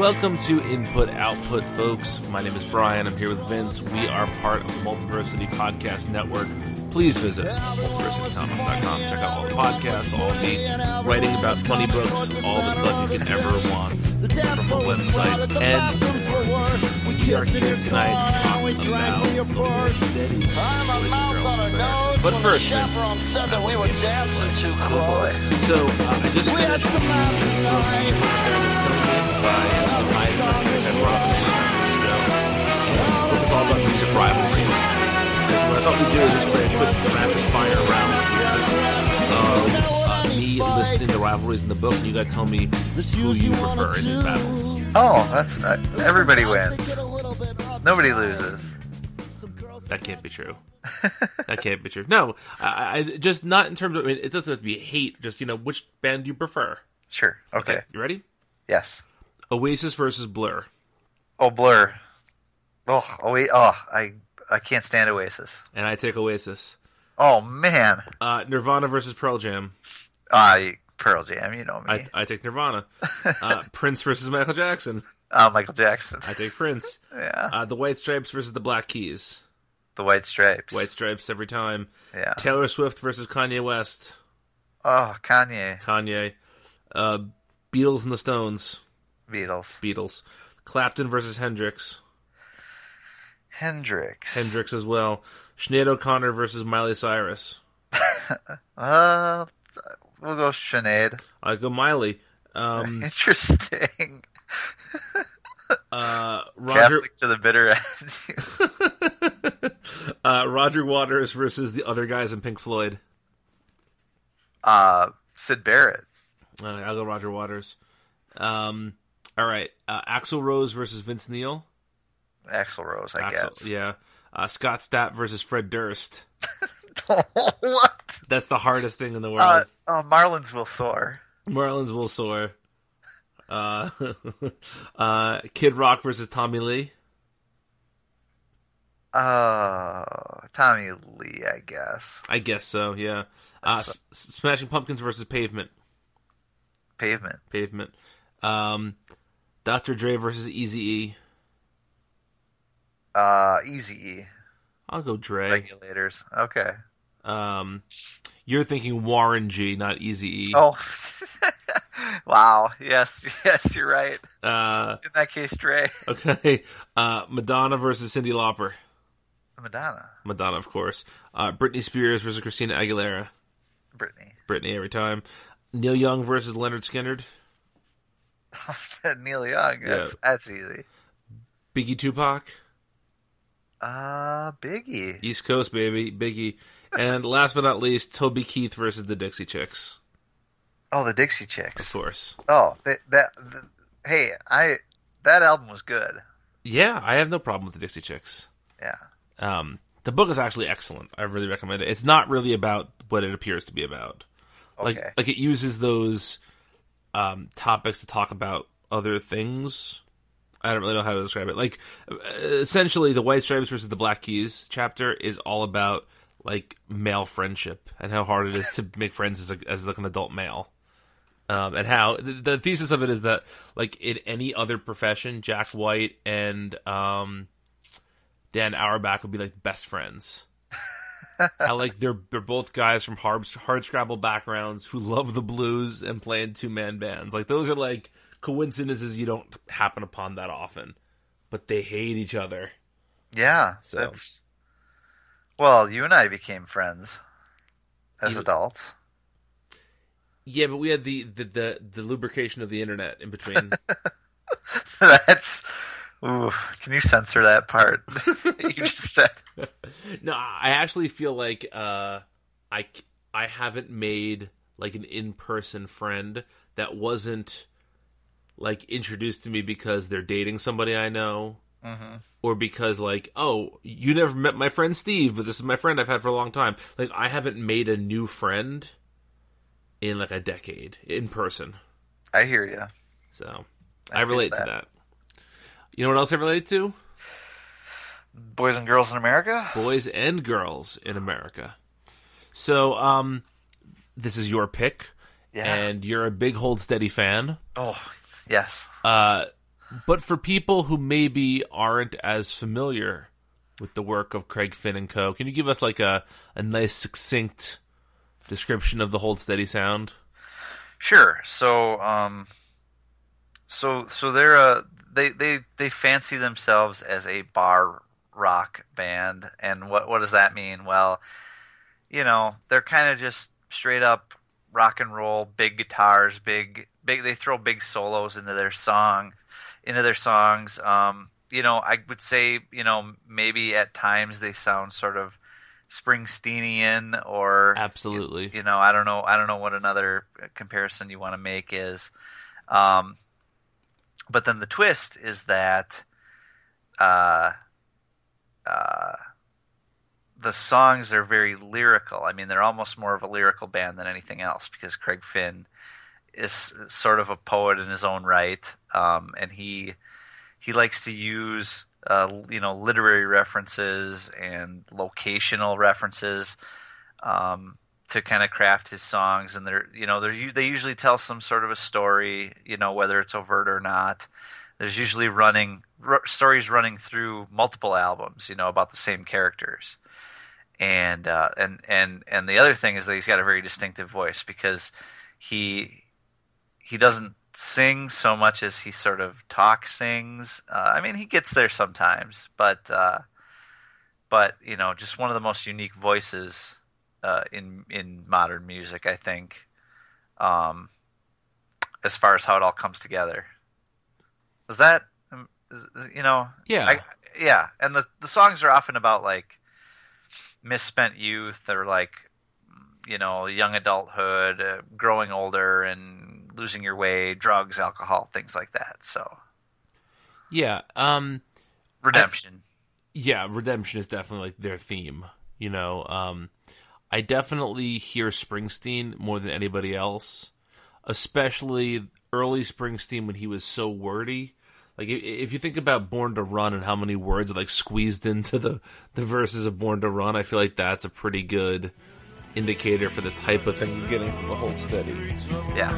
Welcome to Input Output, folks. My name is Brian. I'm here with Vince. We are part of the Multiversity Podcast Network. Please visit multiversitycomics.com. Check out all the podcasts, all the writing about funny books, all the stuff you can ever want from the website. And we are here tonight to talk about Steady. But first, Vince, we were dancing too close. so uh, I just finished the Fairness Coming In by Eisner and Robin show. It was all about music rivalries. Because what I thought we'd do is just play a quick rapid fire round of uh, me listing the rivalries in the book, and you gotta tell me who you prefer in these battles. Oh, that's uh, everybody wins. Nobody loses. That can't be true. That can't be true. No, I, I just not in terms of. I mean, it doesn't have to be hate. Just you know, which band do you prefer? Sure. Okay. You ready? Yes. Oasis versus Blur. Oh, Blur. Oh, oh. Oh, I I can't stand Oasis. And I take Oasis. Oh man. Uh, Nirvana versus Pearl Jam. I Pearl Jam. You know me. I, I take Nirvana. Uh, Prince versus Michael Jackson. Oh, Michael Jackson. I take Prince. Yeah. Uh, the White Stripes versus the Black Keys. The White Stripes. White Stripes every time. Yeah. Taylor Swift versus Kanye West. Oh, Kanye. Kanye. Uh, Beatles and the Stones. Beatles. Beatles. Clapton versus Hendrix. Hendrix. Hendrix as well. Sinead O'Connor versus Miley Cyrus. Uh, we'll go Sinead. I go Miley. Um, Interesting. uh, Roger Catholic to the bitter end. uh, Roger Waters versus the other guys in Pink Floyd. uh, Syd Barrett. Uh, I'll go Roger Waters. Um, all right, uh, Axl Rose versus Vince Neil. Axl Rose, I Axl- guess. yeah. Uh, Scott Stapp versus Fred Durst. what? That's the hardest thing in the world. Uh, oh, Marlins will soar. Marlins will soar. Uh, uh, Kid Rock versus Tommy Lee. Uh, Tommy Lee, I guess. I guess so. Yeah. Uh, S- Smashing Pumpkins versus Pavement. Pavement. Pavement. Um, Dr. Dre versus Easy E. Uh, Easy E. I'll go Dre. Regulators. Okay. Um, you're thinking Warren G, not Easy E. Oh. wow. Yes. Yes, you're right. Uh, In that case, Dre. okay. Uh, Madonna versus Cyndi Lauper. Madonna. Madonna, of course. Uh, Britney Spears versus Christina Aguilera. Britney. Britney every time. Neil Young versus Lynyrd Skynyrd. Neil Young. That's, Yeah. that's easy. Biggie Tupac. Uh, Biggie. East Coast, baby. Biggie. And last but not least, Toby Keith versus the Dixie Chicks. Oh, the Dixie Chicks. Of course. Oh, that, that, th hey, I, that album was good. Yeah, I have no problem with the Dixie Chicks. Yeah. Um, the book is actually excellent. I really recommend it. It's not really about what it appears to be about. Like, Okay. like it uses those um, topics to talk about other things. I don't really know how to describe it. Like, uh, essentially, the White Stripes versus the Black Keys chapter is all about like male friendship and how hard it is to make friends as, a, as like an adult male. Um, and how the, the thesis of it is that like in any other profession, Jack White and um, Dan Auerbach would be like best friends. I like they're they're both guys from hard hard scrabble backgrounds who love the blues and play in two man bands. Like those are like coincidences you don't happen upon that often, but they hate each other. Yeah. So- That's, well, you and I became friends as You- adults. Yeah, but we had the the the, the lubrication of the internet in between. That's. Ooh, can you censor that part that you just said? no, I actually feel like uh, I I haven't made like an in person friend that wasn't like introduced to me because they're dating somebody I know, Mm-hmm. or because like oh you never met my friend Steve, but this is my friend I've had for a long time. Like I haven't made a new friend in like a decade in person, I hear you. so I I, relate to that. You know what else I relate to? Boys and girls in America. boys and girls in America. So, um, this is your pick, Yeah. and you're a big Hold Steady fan. oh, yes. Uh, But for people who maybe aren't as familiar with the work of Craig Finn and Co., can you give us like a, a nice succinct description of the Hold Steady sound? Sure. So, um, so so they're a they they they fancy themselves as a bar rock band, and what what does that mean? Well, you know, they're kind of just straight up rock and roll, big guitars, big big. They throw big solos into their song, into their songs. Um, you know, I would say, you know, maybe at times they sound sort of Springsteenian or Absolutely. You, you know, I don't know. I don't know what another comparison you want to make is. Um, but then the twist is that uh, uh, the songs are very lyrical. I mean, they're almost more of a lyrical band than anything else because Craig Finn is sort of a poet in his own right, um, and he he likes to use uh, you know literary references and locational references um, to kind of craft his songs, and they're you know they they usually tell some sort of a story, you know whether it's overt or not. There's usually running r- stories running through multiple albums, you know, about the same characters, and uh, and and and the other thing is that he's got a very distinctive voice because he he doesn't sing so much as he sort of talk sings. Uh, I mean, he gets there sometimes, but uh, but you know, just one of the most unique voices uh, in in modern music, I think. Um, as far as how it all comes together, is that um, you know? Yeah, I, yeah, and the the songs are often about like misspent youth or like you know young adulthood, uh, growing older, and losing your way, drugs, alcohol, things like that. So yeah, um, redemption. yeah, redemption is definitely like their theme. You know, um, I definitely hear Springsteen more than anybody else, especially early Springsteen when he was so wordy. Like if, if you think about Born to Run and how many words are like squeezed into the the verses of Born to Run, I feel like that's a pretty good indicator for the type of thing you're getting from the Hold Steady. Yeah.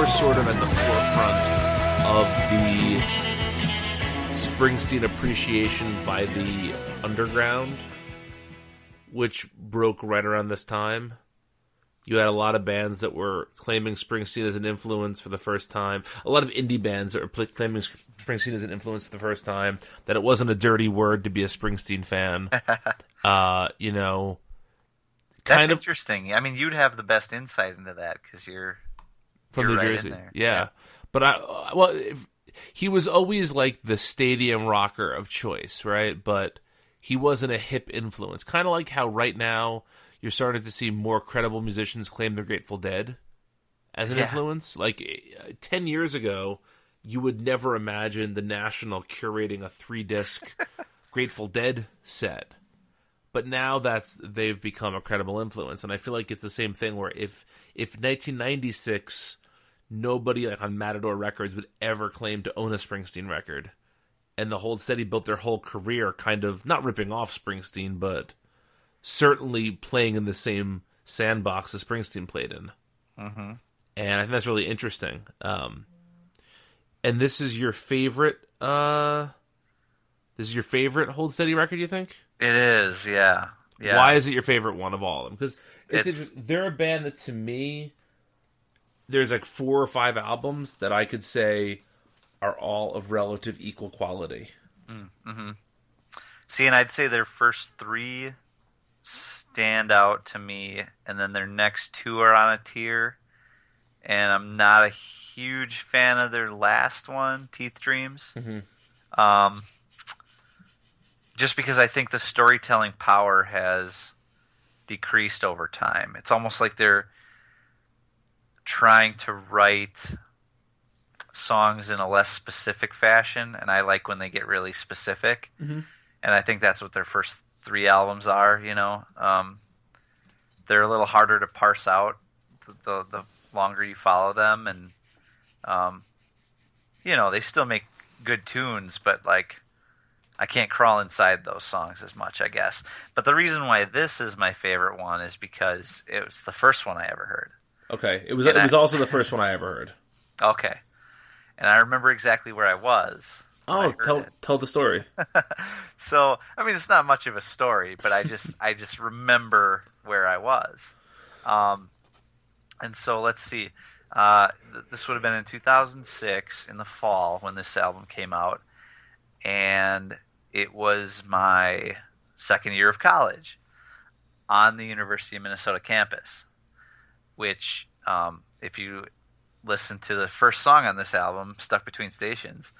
Were sort of at the forefront of the Springsteen appreciation by the underground, which broke right around this time. You had a lot of bands that were claiming Springsteen as an influence for the first time. A lot of indie bands that were pl- claiming Springsteen as an influence for the first time. That it wasn't a dirty word to be a Springsteen fan. uh, you know, That's kind of interesting. I mean, you'd have the best insight into that because you're from You're New right Jersey. Yeah. Yeah. but I well, if, he was always like the stadium rocker of choice, right? But he wasn't a hip influence. Kind of like how right now you're starting to see more credible musicians claim they're Grateful Dead as an Yeah. influence. Like eh, ten years ago, you would never imagine the National curating a three disc Grateful Dead set but now that's they've become a credible influence and i feel like it's the same thing where if if 1996 nobody like on matador records would ever claim to own a springsteen record and the hold steady built their whole career kind of not ripping off springsteen but certainly playing in the same sandbox as springsteen played in mm-hmm. and i think that's really interesting um and this is your favorite uh this is your favorite hold steady record you think It is, yeah, yeah. why is it your favorite one of all of them? Because they're a band that to me, there's like four or five albums that I could say are all of relative equal quality. Mm, mm-hmm. See, and I'd say their first three stand out to me, and then their next two are on a tier. And I'm not a huge fan of their last one, Teeth Dreams. Mm-hmm. Um, just because I think the storytelling power has decreased over time. It's almost like they're trying to write songs in a less specific fashion, and I like when they get really specific. Mhm. And I think that's what their first three albums are. You know, um, they're a little harder to parse out the, the, the longer you follow them, and um, you know they still make good tunes, but like I can't crawl inside those songs as much, I guess. But the reason why this is my favorite one is because it was the first one I ever heard. Okay, it was And it was also the first one I ever heard. Okay. And I remember exactly where I was. when I Oh, tell it. tell the story. So, I mean, it's not much of a story, but I just I just remember where I was. Um, and so let's see. Uh, th- this would have been in 2006 in the fall when this album came out, and it was my second year of college on the University of Minnesota campus. Which, um, if you listen to the first song on this album, "Stuck Between Stations,"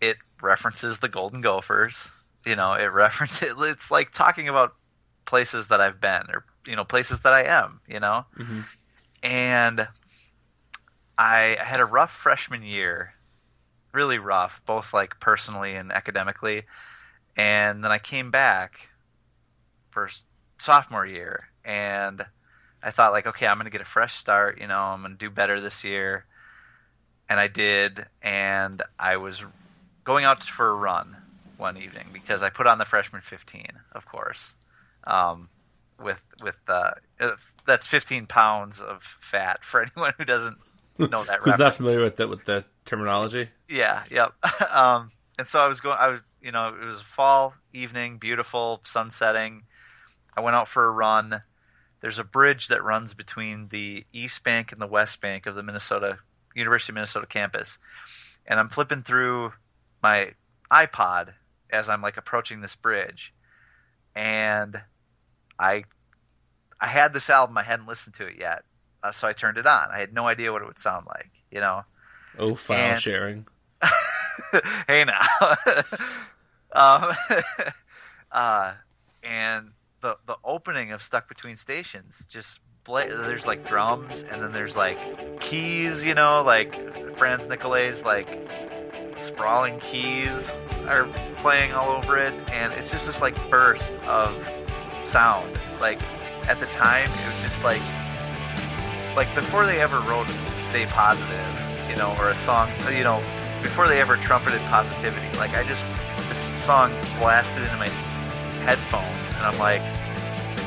it references the Golden Gophers. You know, it references. It's like talking about places that I've been or you know places that I am. You know, Mhm. and I had a rough freshman year, really rough, both like personally and academically. And then I came back for sophomore year, and I thought like, okay, I'm gonna get a fresh start. You know, I'm gonna do better this year, and I did. And I was going out for a run one evening because I put on the freshman 15, of course, um, with with uh, uh, that's 15 pounds of fat for anyone who doesn't know that. Who's reference. not familiar with the with the terminology? Yeah, yep. um, and so I was going. I was, you know, it was a fall evening, beautiful, sun setting. I went out for a run. There's a bridge that runs between the east bank and the west bank of the Minnesota University of Minnesota campus, and I'm flipping through my iPod as I'm like approaching this bridge, and I I had this album. I hadn't listened to it yet, uh, so I turned it on. I had no idea what it would sound like, you know. Oh, file And- sharing. hey now. um, uh, and the the opening of Stuck Between Stations just there's like drums and then there's like keys, you know, like Franz Nicolay's like sprawling keys are playing all over it, and it's just this like burst of sound. Like at the time, it was just like like before they ever wrote "Stay Positive," you know, or a song, you know, before they ever trumpeted positivity. Like I just this song blasted into my headphones, and I'm like,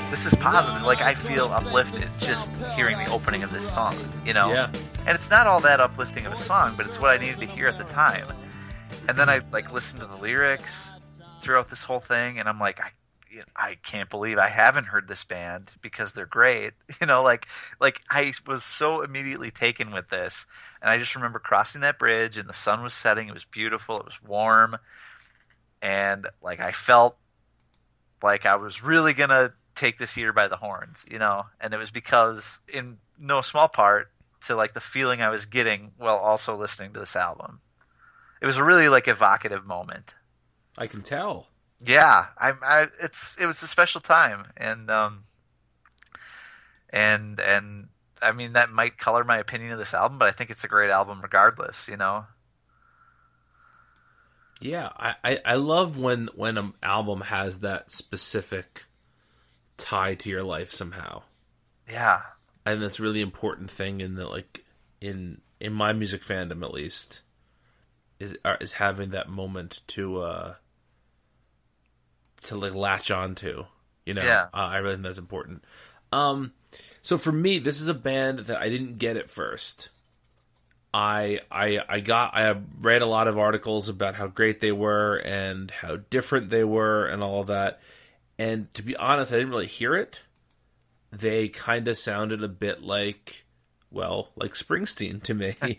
this is positive. Like I feel uplifted just hearing the opening of this song, you know. Yeah. And it's not all that uplifting of a song, but it's what I needed to hear at the time. And then I like listened to the lyrics throughout this whole thing, and I'm like, I, I can't believe I haven't heard this band because they're great. You know, like like I was so immediately taken with this, and I just remember crossing that bridge, and the sun was setting. It was beautiful. It was warm, and like I felt like I was really gonna take this year by the horns, you know. And it was because, in no small part, to like the feeling I was getting while also listening to this album. It was a really like evocative moment. I can tell. Yeah, I'm. I, it's it was a special time, and um, and and I mean that might color my opinion of this album, but I think it's a great album regardless. You know. Yeah, I, I, love when when an album has that specific tie to your life somehow. Yeah. and that's a really important thing in the like in in my music fandom at least is is having that moment to uh to like latch onto you know Yeah. uh, i really think that's important um so for me this is a band that i didn't get at first i i i got i read a lot of articles about how great they were and how different they were and all of that. And to be honest i didn't really hear it. They kind of sounded a bit like well like springsteen to me.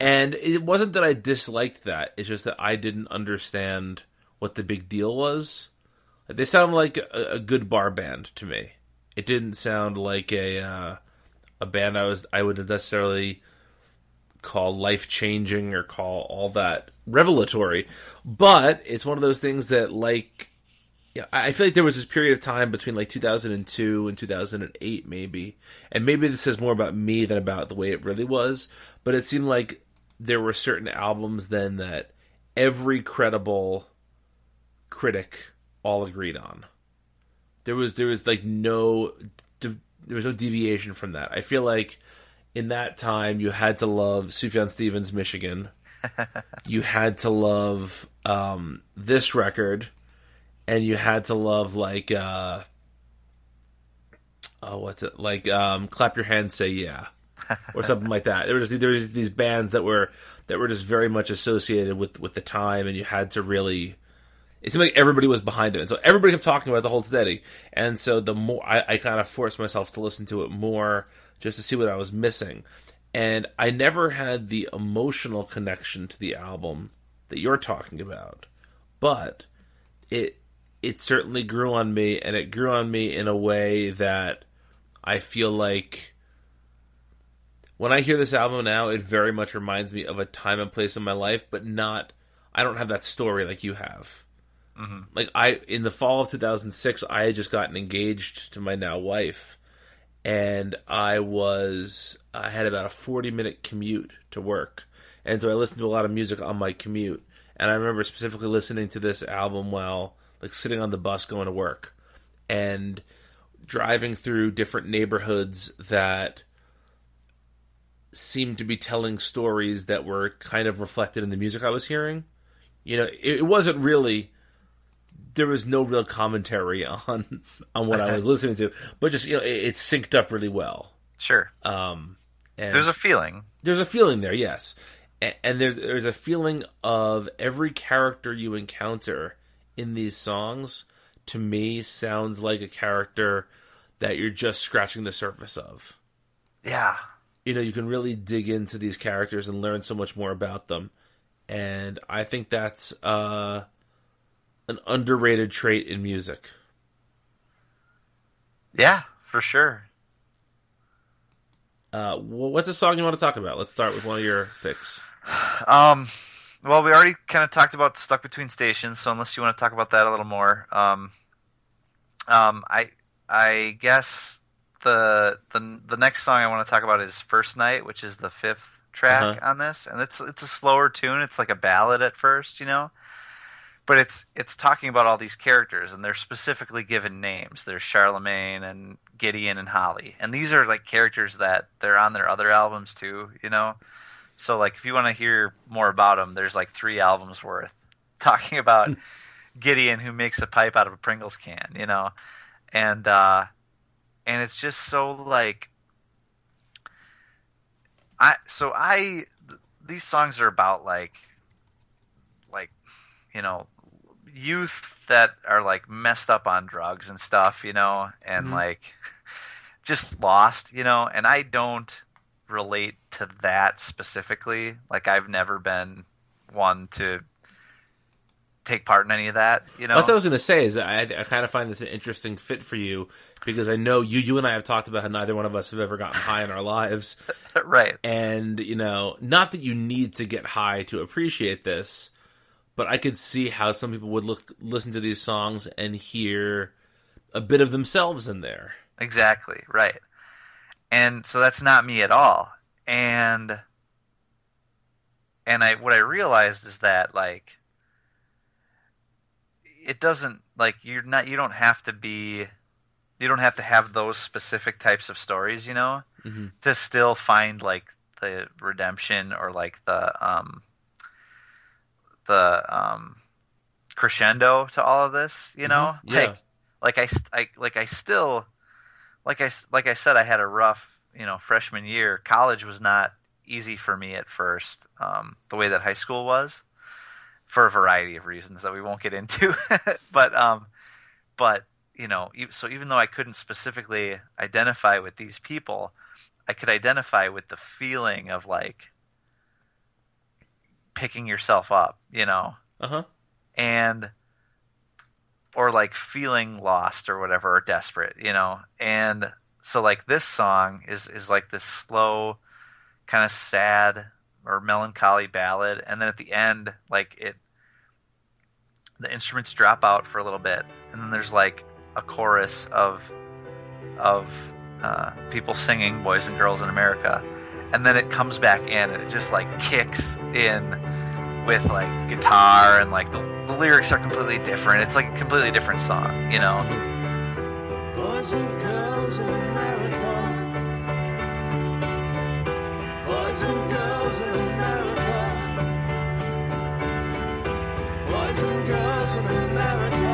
And it wasn't that i disliked that. It's just that i didn't understand what the big deal was. They sound like a, a good bar band to me. It didn't sound like a uh, a band i was i would necessarily call life changing or call all that revelatory but it's one of those things that like yeah, I feel like there was this period of time between like 2002 and 2008, maybe, and maybe this says more about me than about the way it really was. But it seemed like there were certain albums then that every credible critic all agreed on. There was there was like no there was no deviation from that. I feel like in that time you had to love Sufjan Stevens, Michigan. you had to love um, this record, and you had to love like uh, oh what's it like um, clap your hands, say yeah, or something like that. There was there was these bands that were that were just very much associated with with the time, and you had to really. It seemed like everybody was behind it, and so everybody kept talking about the Hold Steady. And so the more I, I kind of forced myself to listen to it more, just to see what I was missing. And I never had the emotional connection to the album that you're talking about, but it it certainly grew on me, and it grew on me in a way that I feel like when I hear this album now, it very much reminds me of a time and place in my life, but not. I don't have that story like you have. Mm-hmm. Like I, in the fall of 2006, I had just gotten engaged to my now wife, and I was I had about a 40 minute commute to work, and so I listened to a lot of music on my commute. And I remember specifically listening to this album while like sitting on the bus going to work, and driving through different neighborhoods that seemed to be telling stories that were kind of reflected in the music I was hearing. You know, it, it wasn't really there was no real commentary on on what I was listening to, but just you know, it, it synced up really well. Sure. Um, and There's a feeling. there's a feeling there, yes, and, and there's there's a feeling of every character you encounter in these songs. To me, sounds like a character that you're just scratching the surface of. Yeah. You know, you can really dig into these characters and learn so much more about them, and I think that's uh, an underrated trait in music. Yeah, for sure. Uh, what's a song you want to talk about? Let's start with one of your picks. Um, well, we already kind of talked about stuck between stations, so unless you want to talk about that a little more, um, um, I I guess the the the next song I want to talk about is First Night, which is the fifth track Uh-huh. on this, and it's it's a slower tune. It's like a ballad at first, you know. But it's it's talking about all these characters, and they're specifically given names. There's Charlemagne and Gideon and Holly, and these are like characters that they're on their other albums too, you know. So like if you want to hear more about them, there's like three albums worth talking about Gideon who makes a pipe out of a Pringles can, you know. And uh and it's just so like I so I th- these songs are about like like you know youth that are like messed up on drugs and stuff, you know, and Mhm. like just lost, you know, and I don't relate to that specifically. Like I've never been one to take part in any of that, you know. What I was going to say is I, I kind of find this an interesting fit for you because I know you you and I have talked about how neither one of us have ever gotten high in our lives, right. and you know, not that you need to get high to appreciate this, but I could see how some people would look listen to these songs and hear a bit of themselves in there. Exactly, right. And so that's not me at all. And and I what I realized is that like it doesn't like you're not you don't have to be you don't have to have those specific types of stories, you know, Mhm. to still find like the redemption or like the um the um crescendo to all of this, you know? Mhm, yeah. Like like I, I like I still like I like I said I had a rough, you know, freshman year. College was not easy for me at first. Um the way that high school was for a variety of reasons that we won't get into. but um but you know, so even though I couldn't specifically identify with these people, I could identify with the feeling of like picking yourself up, you know, Uh huh. and or like feeling lost or whatever or desperate, you know. And so like this song is is like this slow kind of sad or melancholy ballad and then at the end like it the instruments drop out for a little bit and then there's like a chorus of of uh, people singing boys and girls in america and then it comes back in and it just like kicks in with like guitar and like the, the lyrics are completely different. It's like a completely different song, you know. Boys and girls in America. Boys and girls in America. Boys and girls in America.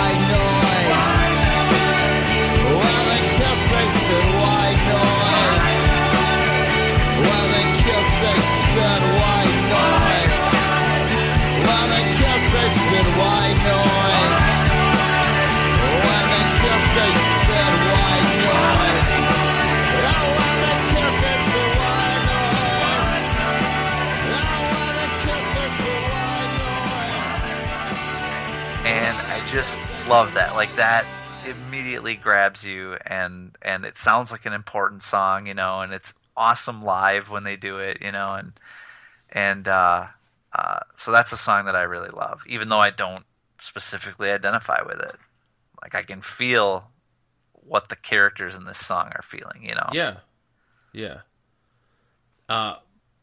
just love that. Like that immediately grabs you, and and it sounds like an important song, you know, and it's awesome live when they do it, you know, and and uh, uh, so that's a song that I really love, even though I don't specifically identify with it. Like I can feel what the characters in this song are feeling, you know. Yeah, yeah. Uh,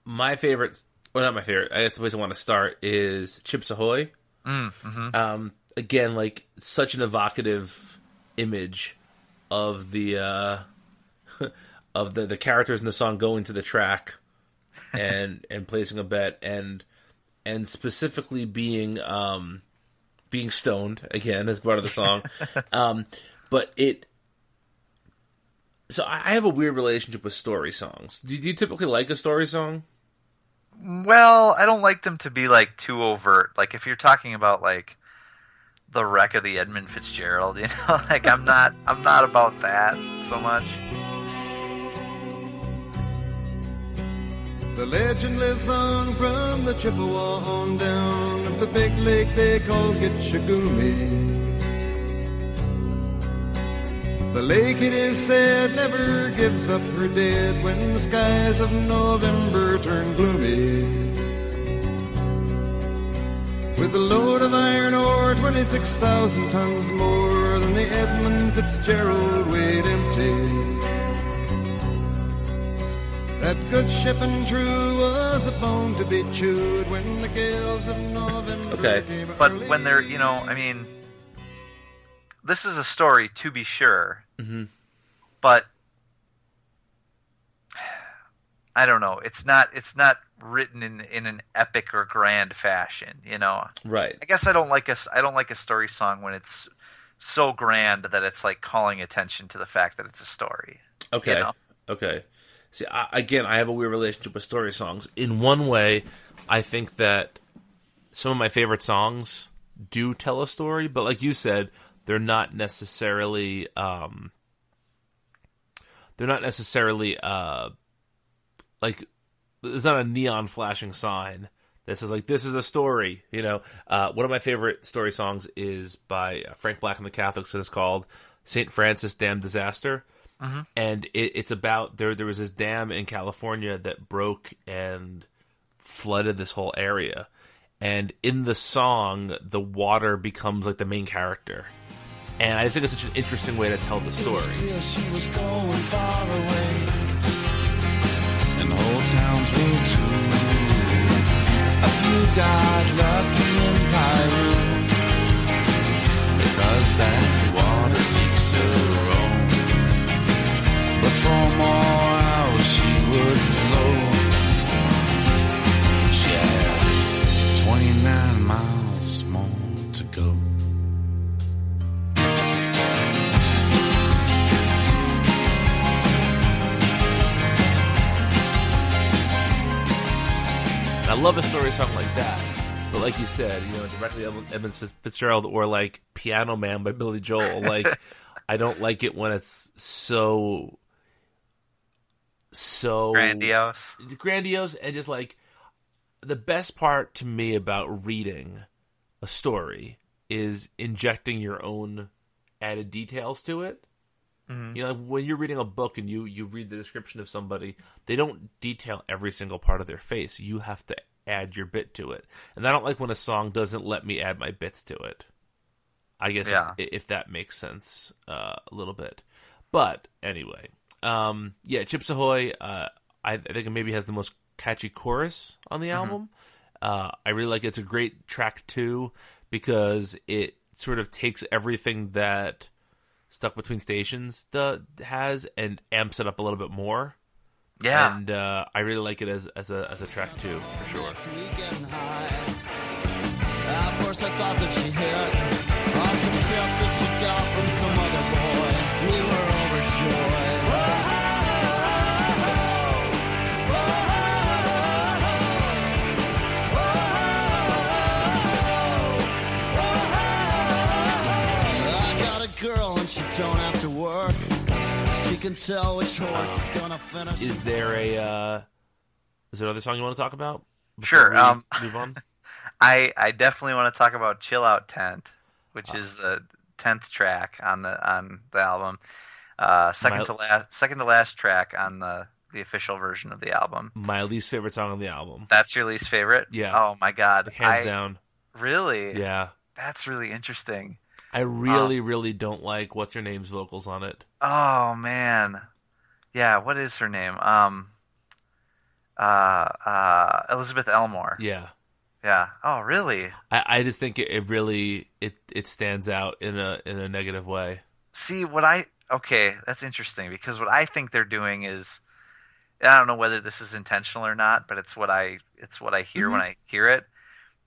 my favorite, well, not my favorite. I guess the place I want to start is Chips Ahoy. Mm, hmm Um, again, like such an evocative image of the uh, of the the characters in the song going to the track and and placing a bet and and specifically being um being stoned again as part of the song um but it so I I have a weird relationship with story songs. Do you typically like a story song? Well, I don't like them to be like too overt. Like if you're talking about like the wreck of the Edmund Fitzgerald, you know, like I'm not I'm not about that so much. The legend lives on from the Chippewa on down of the big lake they call Gitche Gumee. The lake, it is said, never gives up her dead when the skies of November turn gloomy. With a load of iron ore, 26,000 tons more than the Edmund Fitzgerald weighed empty. That good ship and true was a bone to be chewed when the gales of November Okay. came But early when they're, you know, I mean, this is a story to be sure, Mm-hmm. but I don't know. It's not. It's not written in in an epic or grand fashion. You know. Right. I guess I don't like a I don't like a story song when it's so grand that it's like calling attention to the fact that it's a story. Okay. You know? Okay. See, I, again, I have a weird relationship with story songs. In one way, I think that some of my favorite songs do tell a story, but like you said, they're not necessarily um, they're not necessarily uh, like there's not a neon flashing sign that says like this is a story. You know, uh, one of my favorite story songs is by Frank Black and the Catholics. and It's called Saint Francis Dam Disaster and it, it's about there. There was this dam in California that broke and flooded this whole area, and in the song, the water becomes like the main character, and I just think it's such an interesting way to tell the story. Towns will too. A few got lucky in Piru because that water seeks her own. But for more hours she would flow. She had 29 I love a story song like that. But like you said, you know, directly Edmund Fitzgerald or like Piano Man by Billy Joel, like I don't like it when it's so so Grandiose. grandiose and just like the best part to me about reading a story is injecting your own added details to it. You know, when you're reading a book and you you read the description of somebody, they don't detail every single part of their face. You have to add your bit to it. And I don't like when a song doesn't let me add my bits to it. I guess Yeah. if, if that makes sense uh, a little bit. But anyway, um, yeah, Chips Ahoy. Uh, I, I think it maybe has the most catchy chorus on the album. Uh, I really like it. It's a great track too because it sort of takes everything that Stuck Between Stations the, has and amps it up a little bit more. Yeah. and uh, I really like it as as a as a track too for sure. Next week getting high. At first I thought that she hit can tell which horse is gonna finish. Is there a uh, is there another song you want to talk about? Sure, um, move on. I I definitely want to talk about "Chill Out Tent," which is the tenth track on the on the album. Uh, second My- to last, second to last track on the the official version of the album. My least favorite song on the album, That's your least favorite? Yeah. Oh my god. hands I- down. Really? Yeah, That's really interesting. I really, really don't like what's her name's vocals on it. Oh man. Yeah. What is her name? Um. Uh. Uh. Elizabeth Elmore. Yeah, Yeah. Oh really? I, I just think it, it really it it stands out in a in a negative way. See what I okay, that's interesting because what I think they're doing is I don't know whether this is intentional or not, but it's what I it's what I hear when I hear it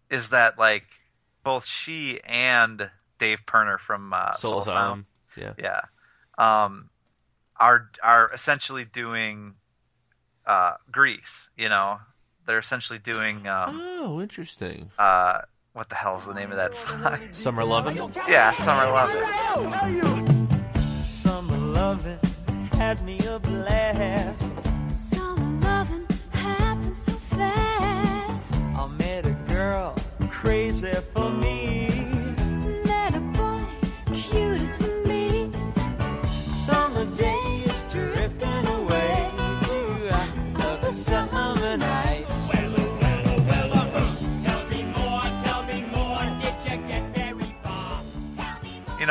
is that like both she and Dave Pirner from uh, Soul Soul Asylum. Sound, Yeah, yeah, um, are are essentially doing uh, Grease. You know, they're essentially doing um, Oh, interesting. uh, what the hell is the name of that song? Summer Lovin'. yeah, Summer Love It. Summer loving had me a blast. Summer loving happens so fast. I met a girl crazy for me.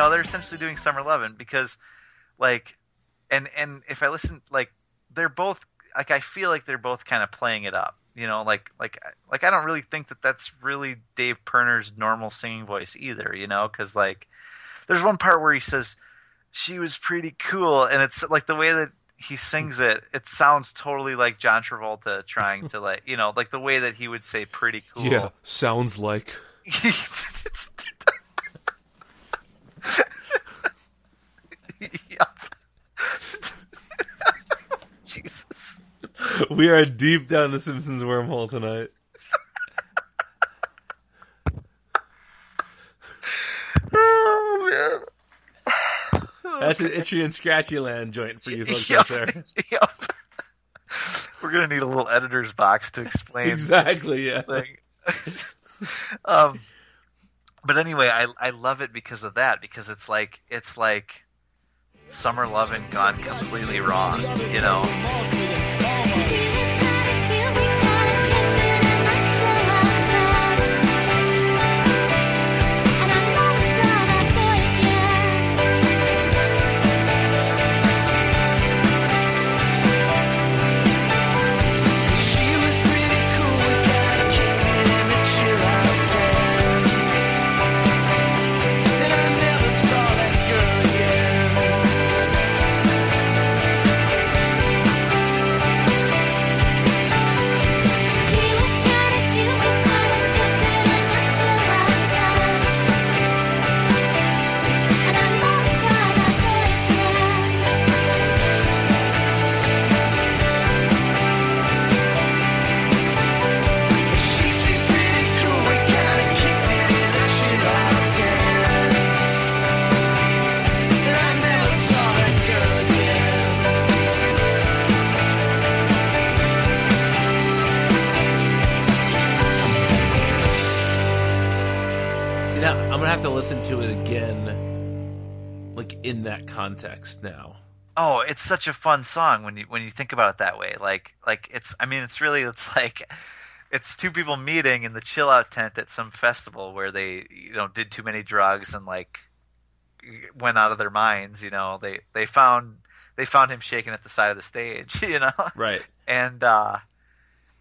Know they're essentially doing summer lovin' because like and and if i listen like they're both like i feel like they're both kind of playing it up you know like like like i don't really think that that's really dave pirner's normal singing voice either you know because like there's one part where he says she was pretty cool and it's like the way that he sings it it sounds totally like john travolta trying to like you know like the way that he would say pretty cool Yeah, sounds like. Jesus. We are deep down the Simpsons wormhole tonight. Oh man. That's an itchy and scratchy land joint for you folks Yup. out there. Yup. We're gonna need a little editor's box to explain Exactly. Yeah. thing. um, but anyway, I I love it because of that because it's like it's like summer loving gone completely wrong, you know. Have to listen to it again, like in that context now. oh it's such a fun song when you when you think about it that way like like it's i mean it's really it's like it's two people meeting in the chill out tent at some festival where they you know did too many drugs and like went out of their minds you know they they found they found him shaking at the side of the stage you know Right. and uh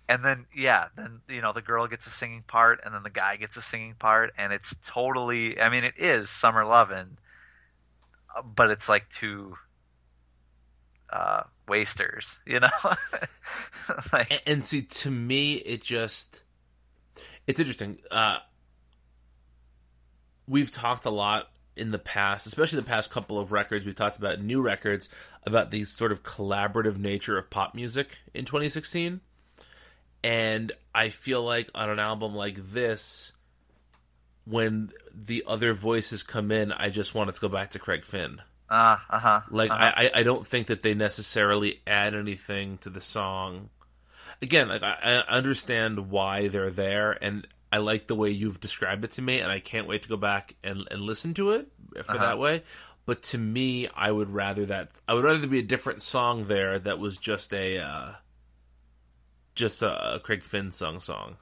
and then yeah then you know the girl gets a singing part and then the guy gets a singing part and it's totally i mean it is summer lovin' uh, but it's like two uh wasters you know like And, and see, to me, it just it's interesting. Uh, we've talked a lot in the past, especially the past couple of records. We've talked about new records about the sort of collaborative nature of pop music in 2016, and I feel like on an album like this. When the other voices come in, I just wanted to go back to Craig Finn. uh uh-huh Like uh-huh. I, I- I don't think that they necessarily add anything to the song. Again, like I, I understand why they're there, and I like the way you've described it to me, and I can't wait to go back and, and listen to it for Uh-huh. that way. But to me, I would rather that I would rather there be a different song there that was just a uh, just a, Craig Finn sung song.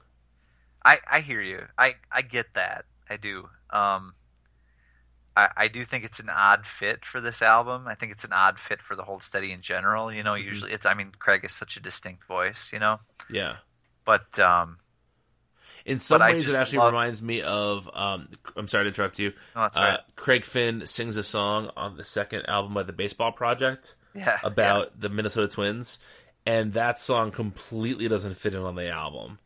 I, I hear you. I, I get that. I do. Um, I, I do think it's an odd fit for this album. I think it's an odd fit for the Hold Steady in general. You know, Mm-hmm. usually it's. I mean, Craig is such a distinct voice. You know, Yeah. but um, In some But ways, it actually love- reminds me of. Um, I'm sorry to interrupt you. No, that's uh, right. Craig Finn sings a song on the second album by the Baseball Project yeah, about the Minnesota Twins, and that song completely doesn't fit in on the album.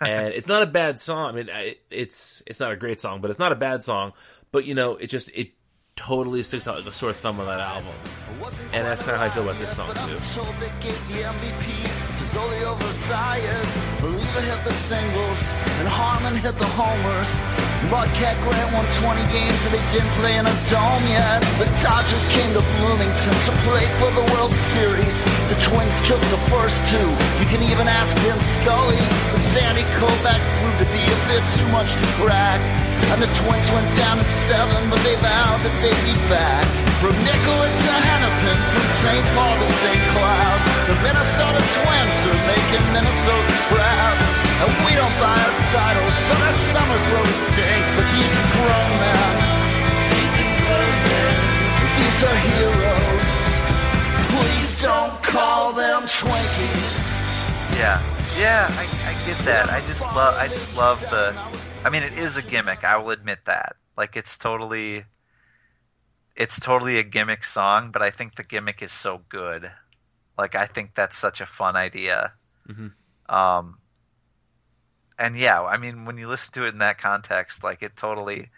And it's not a bad song. I mean, it's it's not a great song, but it's not a bad song. But you know, it just it totally sticks out like a sore thumb on that album. And that's kind of how I feel about this song too. Oliva hit the singles, and Harmon hit the homers. Mudcat Grant won 20 games, and they didn't play in a dome yet. The Dodgers came to Bloomington to play for the World Series. The Twins took the first two. You can even ask Vin Scully, but Sandy Koufax proved to be a bit too much to crack. And the Twins went down at seven, but they vowed that they'd be back. From Nicollet to Hennepin, from St. Paul to St. Cloud, the Minnesota Twins are making Minnesotans proud. And we don't buy our titles, so there's summers where we stink. But these are grown men. These are grown men. These are heroes. Please don't call them Twinkies. yeah, yeah. I, I get that. I just love. I just love the. I mean, it is a gimmick. I will admit that. Like, it's totally. It's totally a gimmick song, but I think the gimmick is so good. Like, I think that's such a fun idea. Mhm. Um, and yeah, I mean, when you listen to it in that context, like it totally,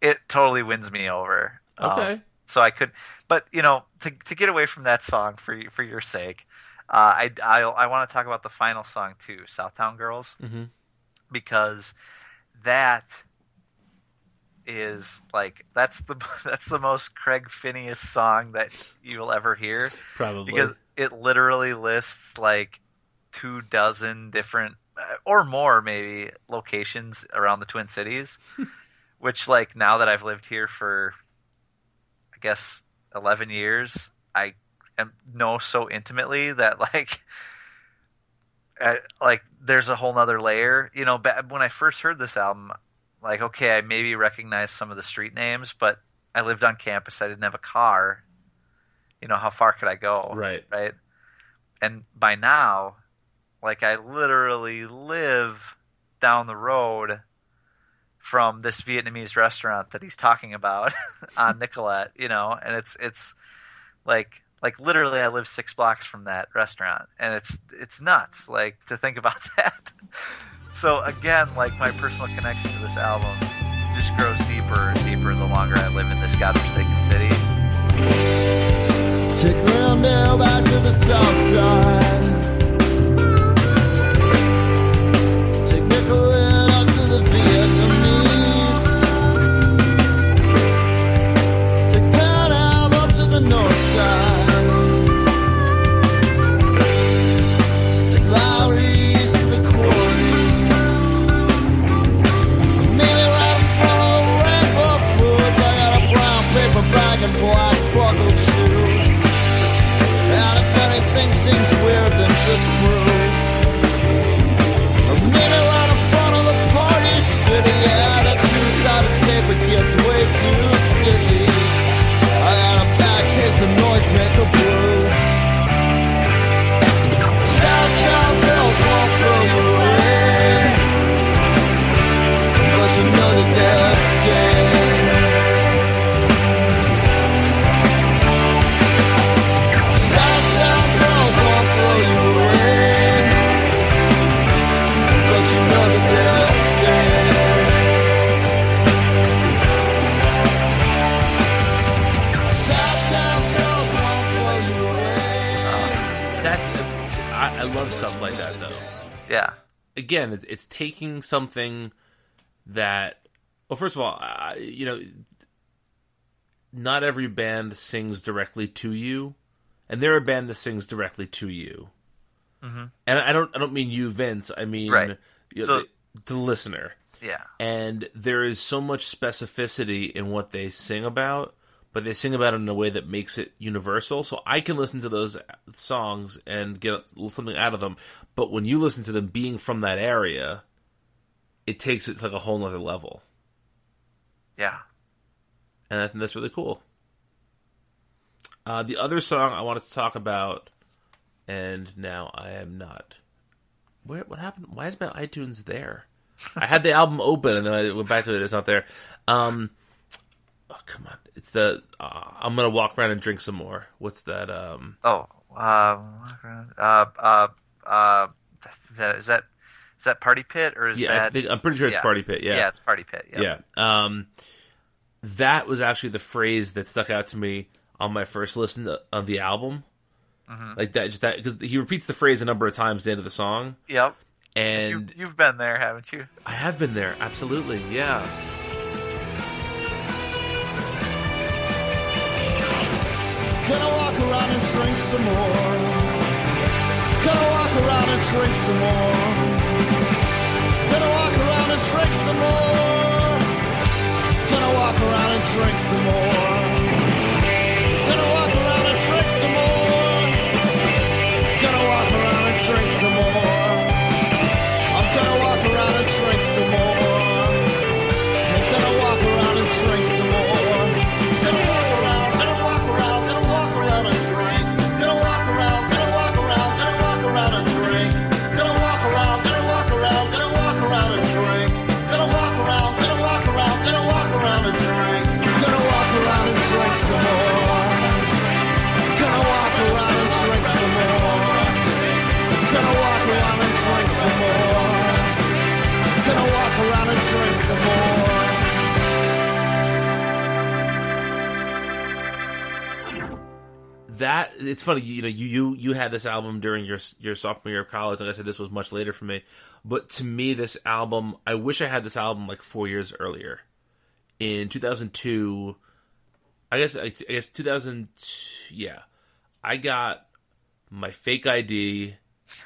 it totally wins me over. Um, Okay. so I could, but you know, to to get away from that song for for your sake, uh, I I I want to talk about the final song too, Southtown Girls, Mhm. because that is like that's the that's the most Craig Phineas song that you will ever hear Probably. because it literally lists like two dozen different or more maybe locations around the Twin Cities, which like now that I've lived here for I guess 11 years, I am know so intimately that like uh, like there's a whole nother layer. You know, when I first heard this album, like okay, I maybe recognized some of the street names, but I lived on campus. I didn't have a car. You know, how far could I go? Right. Right. And by now, like I literally live down the road from this Vietnamese restaurant that he's talking about on Nicollet, you know, and it's it's like like literally I live six blocks from that restaurant and it's it's nuts like to think about that. So again, like my personal connection to this album just grows deeper and deeper the longer I live in this godforsaken city. Take Lyndale back to the south side. de black. Again, it's, it's taking something that. Well, first of all, you know, not every band sings directly to you, and they're a band that sings directly to you. Mm-hmm. And I don't, I don't mean you, Vince. I mean Right. you know, The- the, the listener. Yeah. and there is so much specificity in what they sing about but they sing about it in a way that makes it universal so i can listen to those songs and get something out of them but when you listen to them being from that area it takes it to like a whole nother level Yeah. and i think that's really cool uh, the other song i wanted to talk about and now i am not where what happened why is my itunes there I had the album open and then I went back to it. It's not there. Um, oh, come on. It's the. Uh, I'm gonna walk around and drink some more. What's that? Um, Oh. Uh. Uh. Uh. that, is that is that Party Pit or is yeah, I that? think, I'm pretty sure it's yeah. Party Pit. Yeah, Yeah, it's Party Pit. Yeah. yeah. Um, that was actually the phrase that stuck out to me on my first listen to, of the album. Mm-hmm. Like that, just that because he repeats the phrase a number of times at the end of the song, Yep. and You've, you've been there, haven't you? I have been there. Absolutely, yeah. Can I walk around and drink some more? Walk around and drink some more? I walk around and drink some more? I walk around and drink some more? That it's funny you know you you you had this album during your your sophomore year of college. Like i said this was much later for me. But to me this album i wish i had this album like four years earlier. In 2002 i guess i guess 2000 yeah. I got my fake id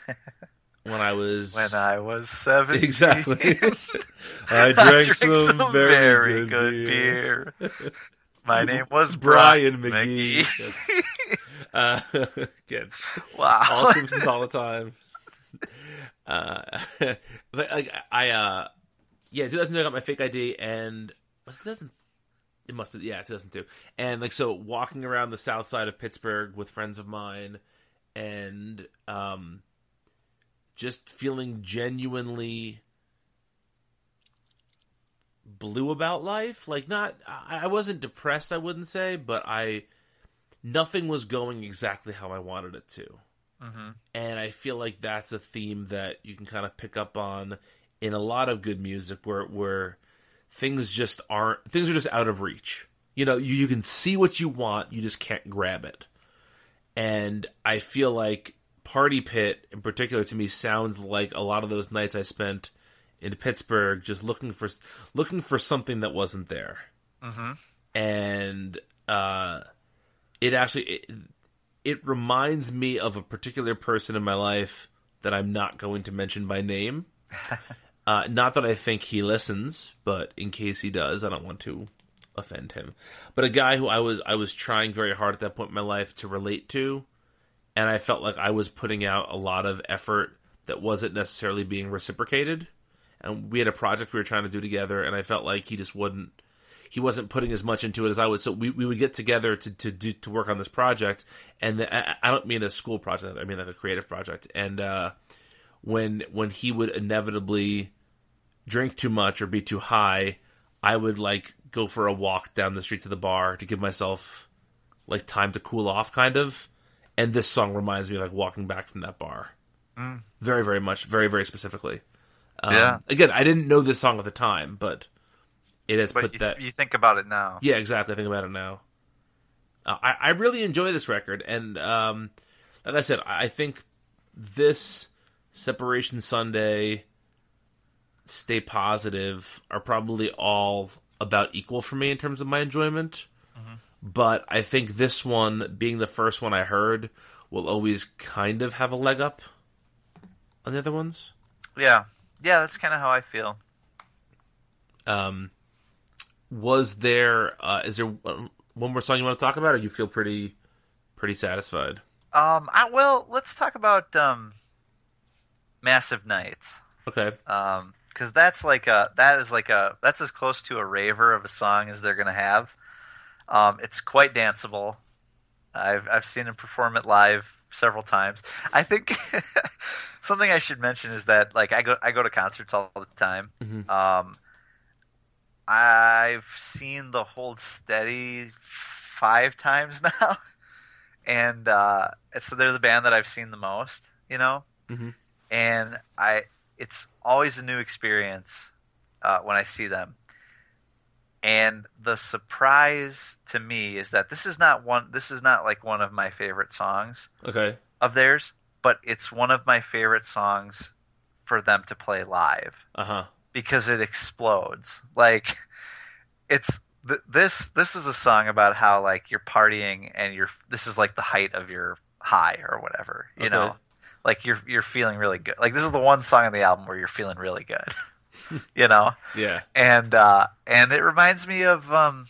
when i was When I was seven. exactly. I drank some, very, good, beer. beer. My name was brian Brian mcgee, uh good Wow. all Simpsons all the time. Uh, but like I, uh, yeah, 2002 I got my fake ID, and was it 2000? It must be yeah, 2002. And like so, walking around the south side of Pittsburgh with friends of mine, and um, just feeling genuinely blue about life. Like not, I, I wasn't depressed, I wouldn't say, but I nothing was going exactly how I wanted it to. And I feel like that's a theme that you can kind of pick up on in a lot of good music where where things just aren't things are just out of reach. You know, you, you can see what you want, you just can't grab it. And I feel like Party Pit in particular to me sounds like a lot of those nights I spent in Pittsburgh just looking for looking for something that wasn't there. And uh it actually it, it reminds me of a particular person in my life that I'm not going to mention by name. uh, not that I think he listens, but in case he does, I don't want to offend him. But a guy who I was I was trying very hard at that point in my life to relate to, and I felt like I was putting out a lot of effort that wasn't necessarily being reciprocated. And we had a project we were trying to do together, and I felt like he just wouldn't he wasn't putting as much into it as I would. So we, we would get together to to do to work on this project, and the, I, I don't mean a school project. I mean like a creative project. And uh, when when he would inevitably drink too much or be too high, I would like go for a walk down the street to the bar to give myself like time to cool off, kind of. And this song reminds me of like walking back from that bar, very very much, very very specifically. Um, Yeah. Again, I didn't know this song at the time, but it has But put you, that. you think about it now. Yeah, exactly. I think about it now. Uh, I I really enjoy this record, and um, like I said, I I think this Separation Sunday, Stay Positive are probably all about equal for me in terms of my enjoyment. But I think this one, being the first one I heard, will always kind of have a leg up on the other ones. Yeah, yeah, that's kind of how I feel. Um, was there? Uh, is there one one more song you want to talk about, or you feel pretty pretty satisfied? Um, I, well, let's talk about um, Massive Nights. Okay. um because that's like a that is like a that's as close to a raver of a song as they're gonna have um it's quite danceable i've i've seen him perform it live several times i think something i should mention is that like i go i go to concerts all the time Mhm. um i've seen the hold steady five times now and uh so they're the band that i've seen the most you know Mhm. and I it's always a new experience uh, when I see them. And the surprise to me is that this is not one. This is not like one of my favorite songs Okay. of theirs, but it's one of my favorite songs for them to play live Uh huh. Because it explodes. Like it's th- this this is a song about how like you're partying and you're this is like the height of your high or whatever, you Okay. know. Like you're you're feeling really good. Like this is the one song on the album where you're feeling really good. you know? Yeah. And uh and it reminds me of um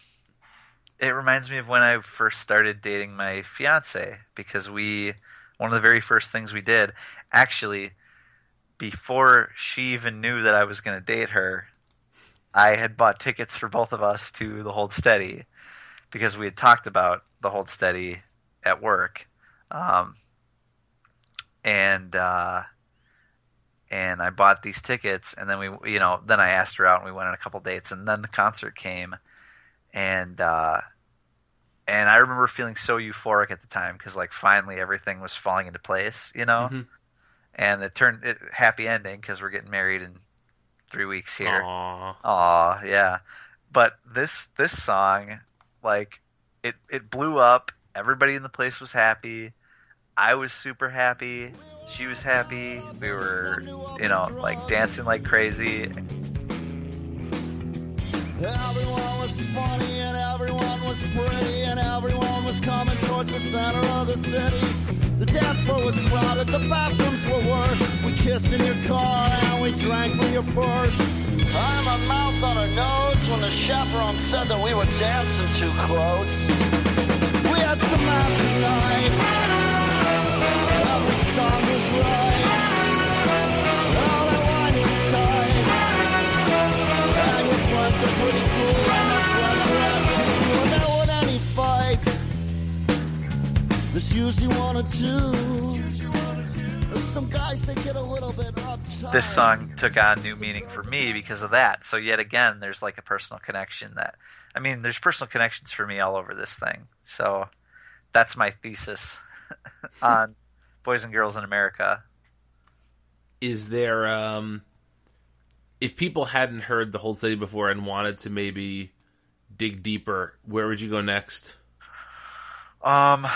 it reminds me of when I first started dating my fiance because we one of the very first things we did actually before she even knew that I was going to date her I had bought tickets for both of us to the Hold Steady because we had talked about the Hold Steady at work. Um and uh and I bought these tickets, and then we, you know, then I asked her out, and we went on a couple dates, and then the concert came, and uh, and I remember feeling so euphoric at the time because like finally everything was falling into place, you know, Mhm. And it turned it, happy ending because we're getting married in three weeks here. Aw. Aw, yeah. But this this song, like, it it blew up. Everybody in the place was happy. I was super happy. She was happy. We were, you know, like dancing like crazy. Everyone was funny and everyone was pretty and everyone was coming towards the center of the city. The dance floor was crowded, the bathrooms were worse. We kissed in your car and we drank from your purse. I had my mouth on her nose when the chaperone said that we were dancing too close. We had some massive nights. Every song was right. There's usually one or two. Some guys that get a little bit uptight. This song took on new meaning for me because of that. So yet again, there's like a personal connection that, I mean, there's personal connections for me all over this thing. So that's my thesis on Boys and Girls in America. Is there um if people hadn't heard the Hold Steady before and wanted to maybe dig deeper, where would you go next? Um.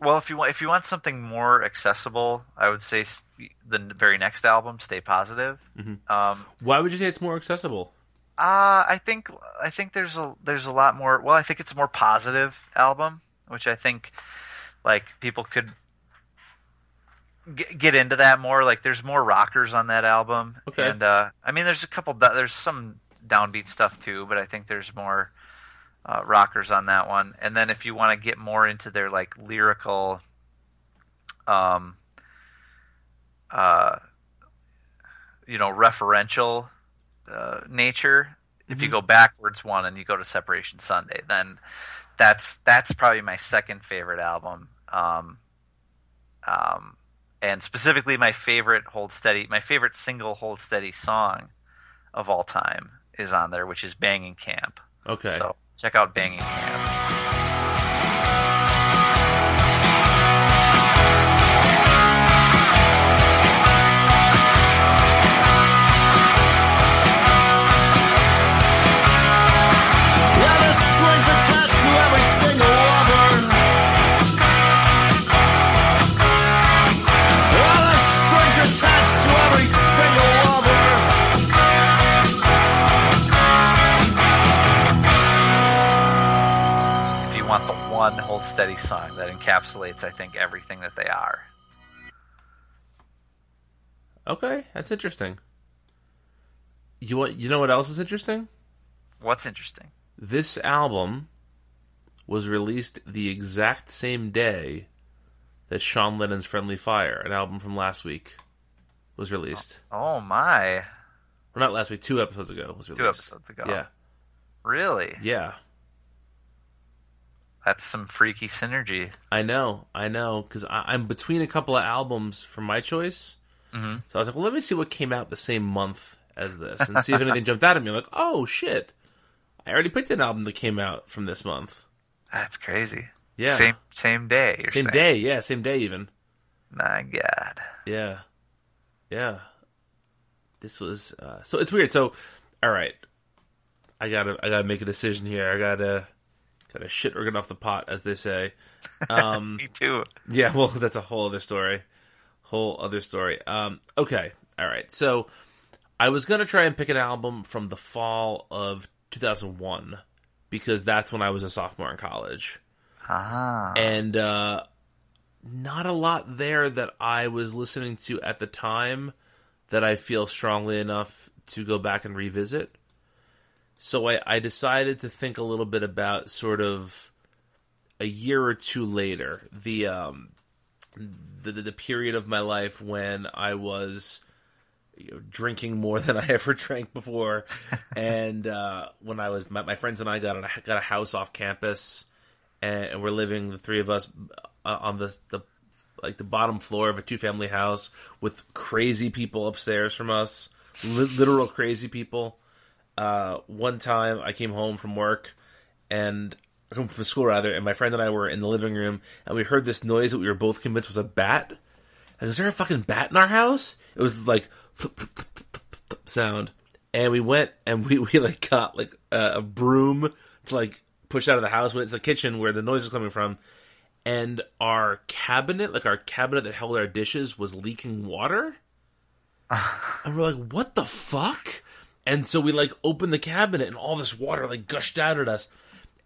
Well, if you want, if you want something more accessible, I would say the very next album, "Stay Positive." Um, Why would you say it's more accessible? uh, I think I think there's a there's a lot more. Well, I think it's a more positive album, which I think like people could get, get into that more. Like, there's more rockers on that album, Okay. and uh, I mean, there's a couple. There's some downbeat stuff too, but I think there's more uh, rockers on that one. And then if you want to get more into their like lyrical, um, uh, you know, referential uh, nature. If you go backwards one and you go to Separation Sunday, then that's that's probably my second favorite album. Um, um, and specifically my favorite Hold Steady, my favorite single Hold Steady song of all time is on there, which is Banging Camp. Okay. So check out Banging Camp. One hold steady song that encapsulates, I think, everything that they are. Okay, that's interesting. You want you know what else is interesting? What's interesting? This album was released the exact same day that Sean Lennon's Friendly Fire, an album from last week, was released. Oh my! Or not last week, two episodes ago was released. Two episodes ago. Yeah. Really? Yeah. That's some freaky synergy. I know, I know, because I'm between a couple of albums from my choice. Mm-hmm. So I was like, well, let me see what came out the same month as this and see if anything jumped out at me. I'm like, oh, shit. I already picked an album that came out from this month. That's crazy. Yeah. Same same day. Same saying. day, yeah, same day even. My God. Yeah. Yeah. This was uh so it's weird. So all right. I got to I got to make a decision here. I got got to shit or get off the pot as they say. Um Me too. yeah, well that's a whole other story. Whole other story. Um okay. All right. So I was going to try and pick an album from the fall of 2001 because that's when I was a sophomore in college Ah. and uh, not a lot there that I was listening to at the time that I feel strongly enough to go back and revisit. So I, I decided to think a little bit about sort of a year or two later the um, the, the, period of my life when I was you know, drinking more than I ever drank before, and uh, when I was my, my friends and I got a, got a house off campus, and we're living the three of us uh, on the the like the bottom floor of a two family house with crazy people upstairs from us, li- literal crazy people. Uh, one time I came home from work and home from school rather, and my friend and I were in the living room, and we heard this noise that we were both convinced was a bat. Like, is there a fucking bat in our house? It was like sound, and we went and we we like got like a, a broom to like push out of the house. Went to the kitchen where the noise was coming from, and our cabinet, like our cabinet that held our dishes, was leaking water. and we're like, "What the fuck?" And so we like opened the cabinet, and all this water like gushed out at us,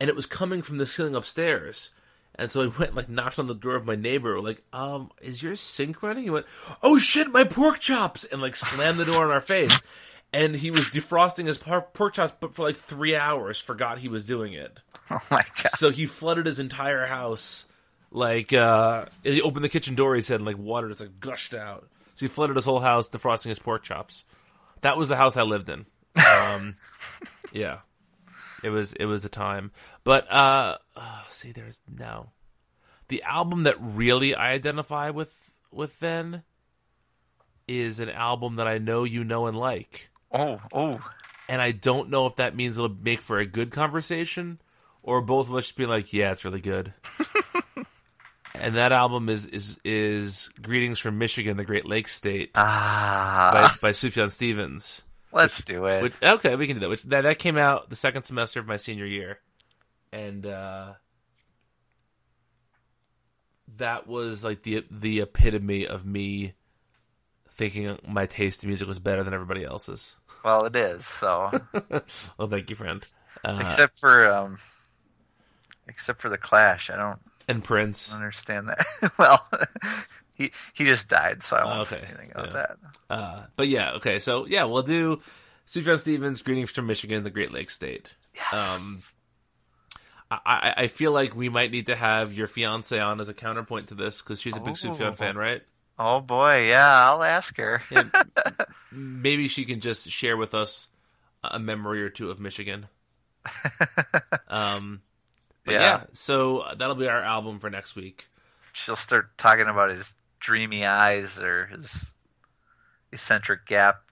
and it was coming from the ceiling upstairs. And so I went and, like knocked on the door of my neighbor, like, um, is your sink running? He went, Oh shit, my pork chops and like slammed the door in our face. And he was defrosting his pork chops, but for like three hours, forgot he was doing it. oh my God. So he flooded his entire house. Like, uh, he opened the kitchen door, he said, and like water just like gushed out. So he flooded his whole house, defrosting his pork chops. That was the house I lived in. Um, yeah. It was it was a time, but uh, oh, see, there's no the album that really I identify with with then is an album that I know you know and like, Oh, oh. and I don't know if that means it'll make for a good conversation or both of us just be like, yeah, it's really good. and that album is is is Greetings from Michigan, the Great Lakes State by, Ah. by Sufjan Stevens. Let's do it. Which, okay, we can do that. Which, that. That came out the second semester of my senior year, and uh, that was like the the epitome of me thinking my taste in music was better than everybody else's. well, it is. So, well, thank you, friend. Uh, except for um, except for the Clash, I don't and Prince. I don't understand that. well, he he just died, so I won't say anything about yeah. that. Uh, but yeah, okay, so yeah, we'll do Sufjan Stevens, Greetings from Michigan, the Great Lakes State. Yes. Um, I, I, feel like we might need to have your fiance on as a counterpoint to this because she's a big Oh. Sufjan fan, right? oh boy, yeah, I'll ask her. Maybe she can just share with us a memory or two of Michigan. Um, yeah. Yeah. so that'll be our album for next week. She'll start talking about his dreamy eyes or his eccentric gap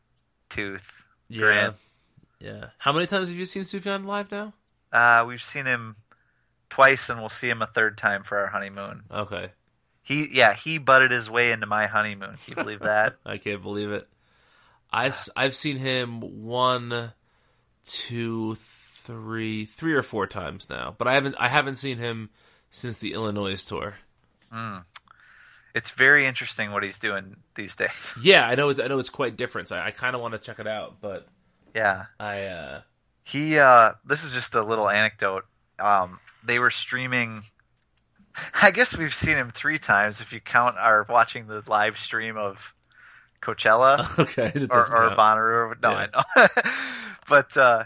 tooth. Yeah, Grant. yeah. How many times have you seen Sufjan live now? Uh, we've seen him twice, and we'll see him a third time for our honeymoon. Okay, He, yeah, he butted his way into my honeymoon. Can you believe that? I can't believe it. I, I've seen him one, two, three, three or four times now, but I haven't I haven't seen him since the Illinois tour. It's very interesting what he's doing these days. Yeah, I know. It's, I know it's quite different. So I, I kind of want to check it out, but Yeah, I uh, he. Uh, this is just a little anecdote. Um, they were streaming I guess we've seen him three times if you count our watching the live stream of Coachella Okay, or, or. Bonnaroo. No, Yeah. I know. but uh,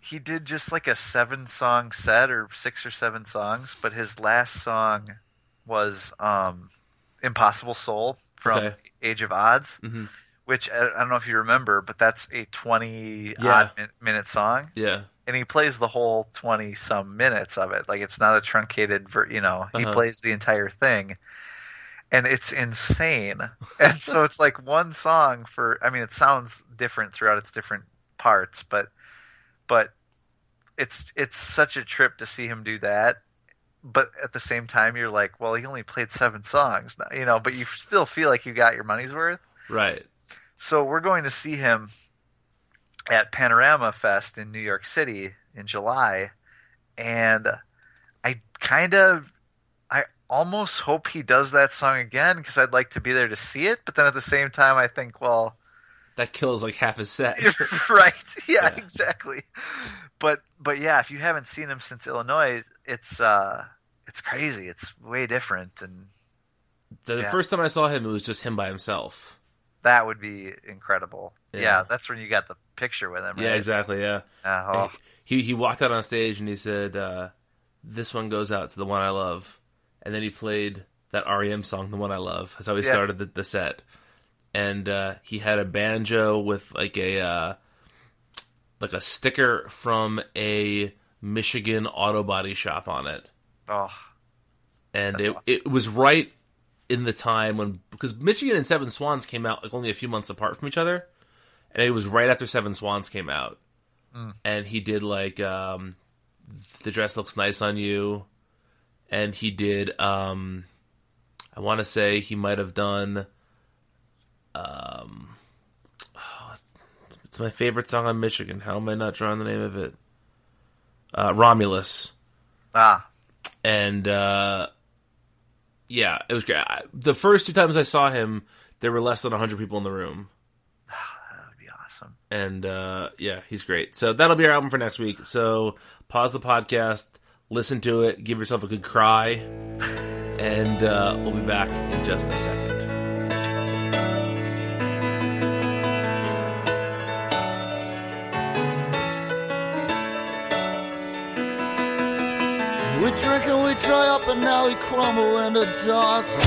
he did just like a seven song set or six or seven songs. But his last song was um, Impossible Soul from Okay. Age of Adz, Mhm. which I, I don't know if you remember, but that's a 20 Yeah. odd min- minute song. Yeah, And he plays the whole 20 some minutes of it. Like it's not a truncated, ver- you know, he Uh-huh. plays the entire thing. And it's insane. and so it's like one song for I mean it sounds different throughout its different parts, but but it's it's such a trip to see him do that. But at the same time you're like, well, he only played seven songs, you know, but you still feel like you got your money's worth. right. So we're going to see him at Panorama Fest in New York City in July, and I kind of, I almost hope he does that song again because I'd like to be there to see it. But then at the same time, I think, well, That kills like half his set. right, yeah, Yeah. exactly. But but yeah, if you haven't seen him since Illinois, it's uh, it's crazy. It's way different, and the Yeah. first time I saw him, it was just him by himself. that would be incredible. Yeah. Yeah, that's when you got the picture with him. Right? Yeah, exactly. Yeah. Uh, oh. He he walked out on stage and he said, uh, "This one goes out to the one I love," and then he played that REM song, "The One I Love." That's how he Yeah. started the, the set. And uh, he had a banjo with like a uh, like a sticker from a Michigan auto body shop on it, oh. and it awesome. it was right in the time when because Michigan and Seven Swans came out like only a few months apart from each other, and it was right after Seven Swans came out, and he did like um, the dress looks nice on you, and he did um, I want to say he might have done um, oh, it's my favorite song on Michigan. How am I not drawing the name of it? Uh, Romulus Ah, and uh, yeah, it was great. I, the first two times I saw him, there were less than hundred people in the room, that would be awesome. and uh, yeah, he's great. So that'll be our album for next week. So pause the podcast, listen to it, give yourself a good cry, and uh, we'll be back in just a second. We dry up and now we crumble into dust. We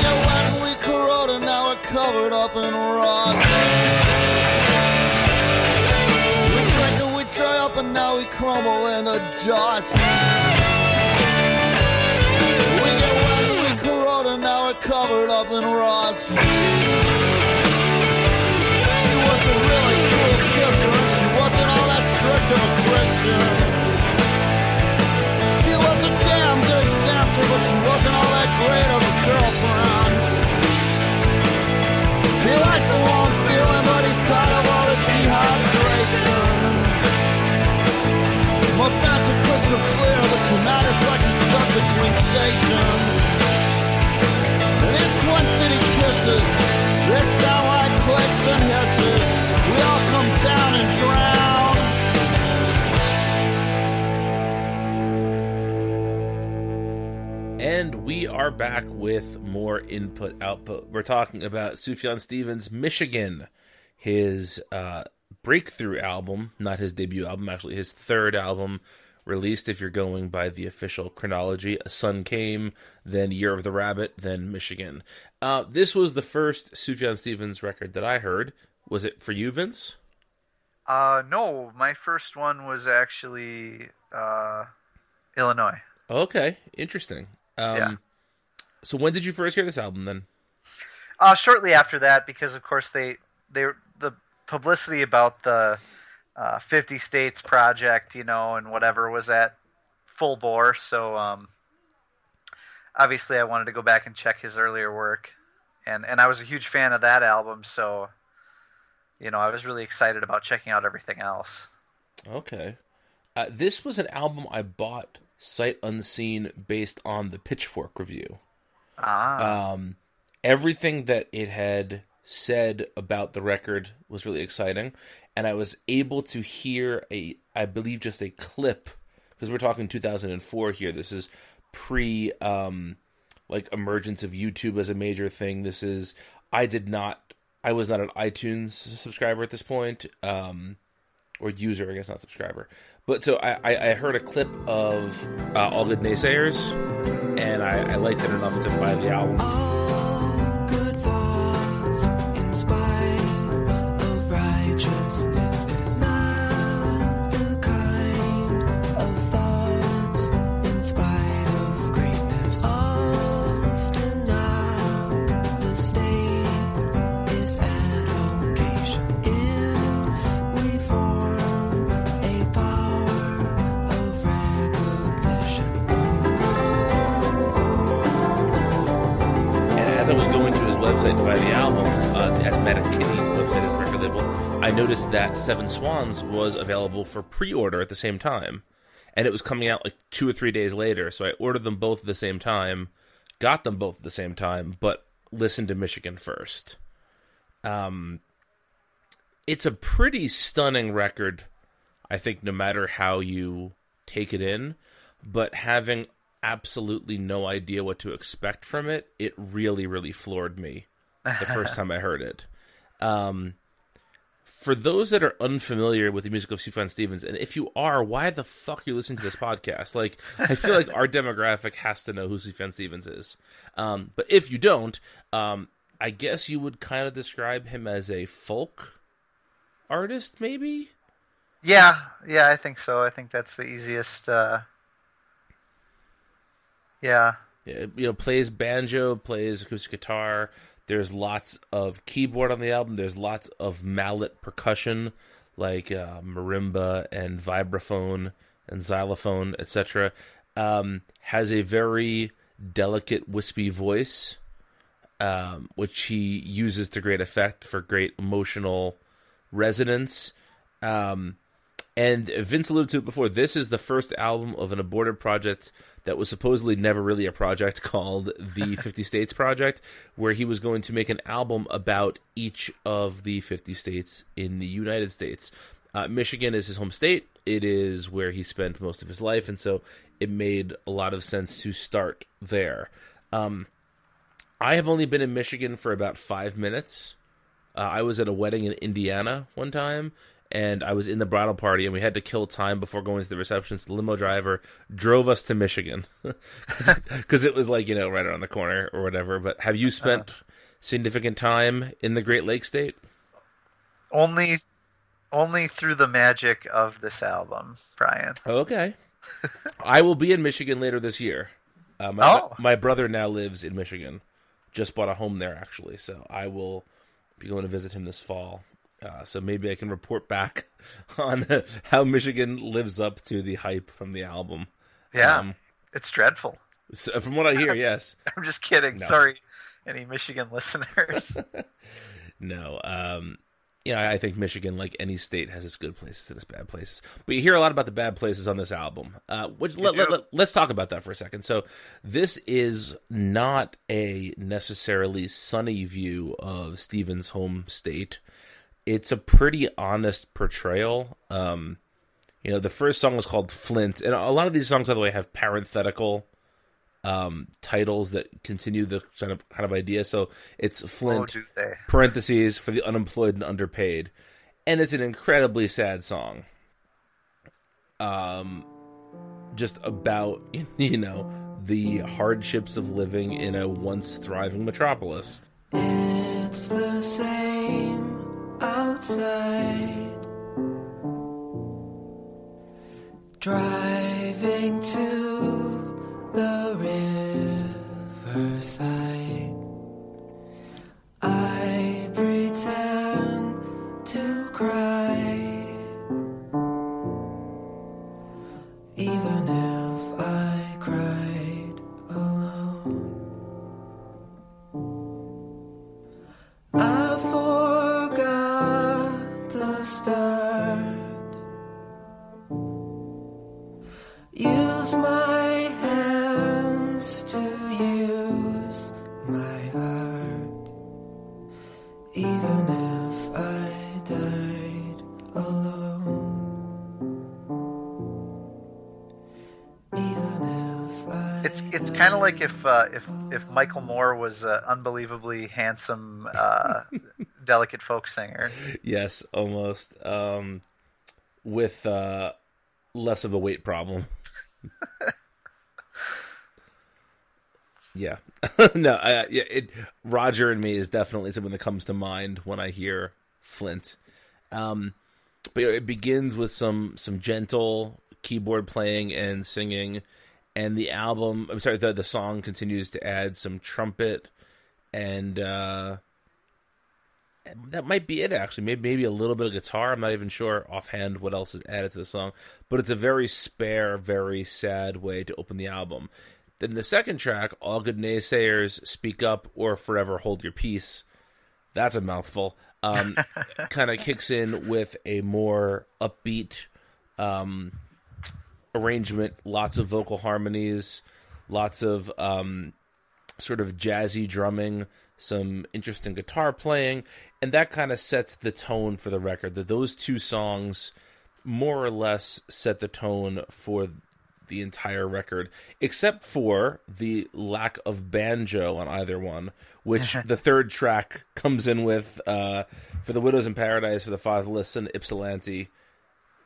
get wet and we corrode and now we're covered up in rust. We drink and we dry up and now we crumble into dust. We get wet and we corrode and now we're covered up in rust. She was a really cool kisser and she wasn't all that strict of a Christian. But she wasn't all that great of a girlfriend. He likes the warm feeling, but he's tired of all the dehydration. Most nights are crystal clear, but tonight it's like he's stuck between stations. Are back with more input output. We're talking about Sufjan Stevens' Michigan, his uh, breakthrough album, not his debut album, actually his third album released. If you're going by the official chronology, A Sun Came, then Year of the Rabbit, then Michigan. Uh, this was the first Sufjan Stevens record that I heard. Was it for you, Vince? Uh, no, my first one was actually uh, Illinois. Okay, interesting. Um, Yeah. So when did you first hear this album then? Uh, shortly after that, because of course they they the publicity about the uh, 50 states project, you know, and whatever was at full bore. So um, obviously, I wanted to go back and check his earlier work, and and I was a huge fan of that album. So you know, I was really excited about checking out everything else. Okay. Uh, this was an album I bought sight unseen based on the Pitchfork review. Ah, Um, everything that it had said about the record was really exciting, and I was able to hear a, I believe, just a clip because we're talking 2004 here. This is pre um, like emergence of YouTube as a major thing. This is I did not I was not an iTunes subscriber at this point. Um, or user, I guess not subscriber. But so I, I, heard a clip of uh, All Good Naysayers, and I, I liked it enough to buy the album. Website the album, uh, Asthmatic Kitty website, his record label, I noticed that Seven Swans was available for pre-order at the same time, and it was coming out like two or three days later. So I ordered them both at the same time, got them both at the same time, but listened to Michigan first. Um, it's a pretty stunning record. I think no matter how you take it in, but having absolutely no idea what to expect from it, it really, really floored me the first time I heard it. Um, for those that are unfamiliar with the music of Sufjan Stevens, and if you are, why the fuck are you listening to this podcast? Like, I feel like our demographic has to know who Sufjan Stevens is. Um, but if you don't, um, I guess you would kind of describe him as a folk artist, maybe. Yeah, yeah, I think so. I think that's the easiest. Uh... Yeah, Yeah, you know, plays banjo, plays acoustic guitar. There's lots of keyboard on the album. There's lots of mallet percussion, like uh, marimba and vibraphone and xylophone, etc. Um, has a very delicate, wispy voice, um, which he uses to great effect for great emotional resonance. Um, and Vince alluded to it before. This is the first album of an aborted project that was supposedly never really a project called the 50 States Project, where he was going to make an album about each of the 50 states in the United States. Uh, Michigan is his home state. It is where he spent most of his life, and so it made a lot of sense to start there. Um, I have only been in Michigan for about five minutes. Uh, I was at a wedding in Indiana one time, and I was in the bridal party, and we had to kill time before going to the reception. So the limo driver drove us to Michigan because it was like you know right around the corner or whatever. But have you spent significant time in the Great Lakes state? only, only through the magic of this album, Brian. Okay, I will be in Michigan later this year. Uh, my, Oh. my brother now lives in Michigan. Just bought a home there actually, so I will be going to visit him this fall. Uh, so maybe I can report back on how Michigan lives up to the hype from the album. Yeah, Um, it's dreadful. So from what I hear, yes. I'm just kidding. No. Sorry, any Michigan listeners. No. Um, know, I think Michigan, like any state, has its good places and its bad places. But you hear a lot about the bad places on this album. Uh, which, let, let, do. let, us talk about that for a second. So, this is not a necessarily sunny view of Stevens' home state. It's a pretty honest portrayal. Um, you know, the first song was called Flint, and a lot of these songs, by the way, have parenthetical um, titles that continue the kind of kind of idea. So it's oh, Flint do they? parentheses for the unemployed and underpaid, and it's an incredibly sad song. Um, just about you know the hardships of living in a once thriving metropolis. It's the same outside. Driving to the riverside. Kind of like if uh, if if Michael Moore was an unbelievably handsome, uh, delicate folk singer. Yes, almost. Um, with uh, less of a weight problem. yeah, no, I, yeah. It, Roger and me is definitely someone that comes to mind when I hear Flint. Um, but it begins with some some gentle keyboard playing and singing, and the album. I'm sorry, the the song continues to add some trumpet and. uh that might be it actually maybe maybe a little bit of guitar i'm not even sure offhand what else is added to the song but it's a very spare very sad way to open the album then the second track all good naysayers speak up or forever hold your peace that's a mouthful um, kind of kicks in with a more upbeat um, arrangement lots of vocal harmonies lots of um, sort of jazzy drumming, some interesting guitar playing, and that kind of sets the tone for the record. That those two songs more or less set the tone for the entire record, except for the lack of banjo on either one, which the third track comes in with uh, for the Widows in Paradise, for the Fatherless, and Ypsilanti,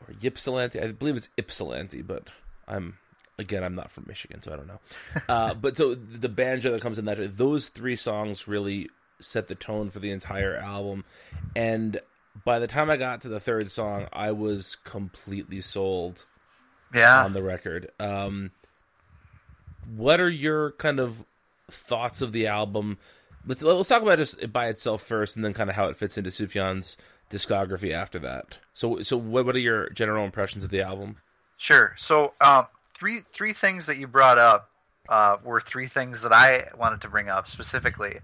or Ypsilanti. I believe it's Ypsilanti, but I'm again I'm not from Michigan, so I don't know. Uh, but so the banjo that comes in that those three songs really set the tone for the entire album, and by the time I got to the third song, I was completely sold Yeah. on the record. Um, what are your kind of thoughts of the album? Let's, let's talk about just by itself first, and then kind of how it fits into Sufjan's discography after that. So, so what what are your general impressions of the album? Sure. So, um, three three things that you brought up uh, were three things that I wanted to bring up specifically,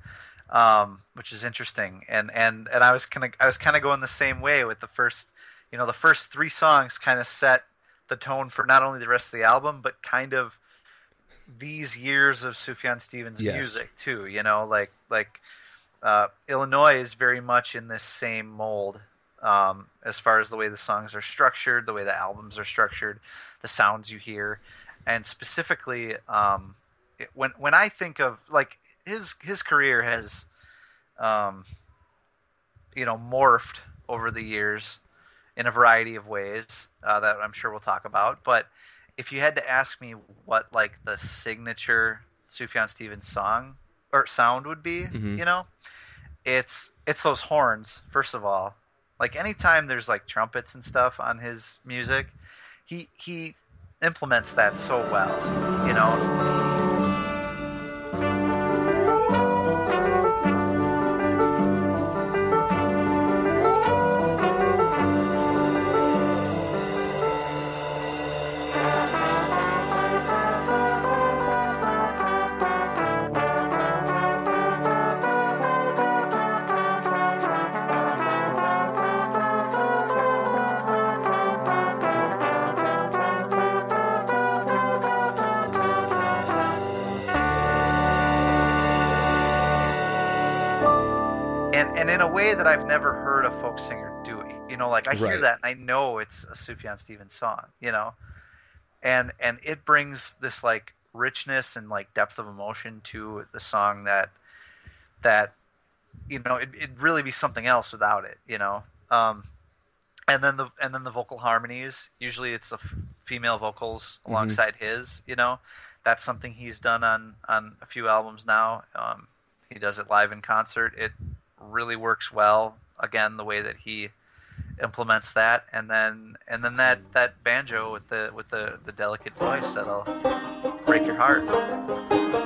um, which is interesting. And and and I was kind of I was kind of going the same way with the first, you know, the first three songs kind of set the tone for not only the rest of the album, but kind of these years of Sufjan Stevens' Yes. music too. You know, like like uh, Illinois is very much in this same mold um, as far as the way the songs are structured, the way the albums are structured, the sounds you hear, and specifically um, it- when when I think of like his his career has, um, you know, morphed over the years in a variety of ways uh, that I'm sure we'll talk about. But if you had to ask me what like the signature Sufjan Stevens song or sound would be, Mhm. you know, it's it's those horns first of all. Like anytime there's like trumpets and stuff on his music, he he implements that so well, you know. Way that I've never heard a folk singer do it. You know, like I hear Right. that and I know it's a Sufjan Stevens song. You know, and and it brings this like richness and like depth of emotion to the song that that you know it, it'd really be something else without it. You know, um, and then the and then the vocal harmonies. Usually, it's the f- female vocals alongside his. You know, that's something he's done on on a few albums now. Um, he does it live in concert. It really works well. Again, the way that he implements that, and then and then that that banjo with the with the the delicate voice that'll break your heart.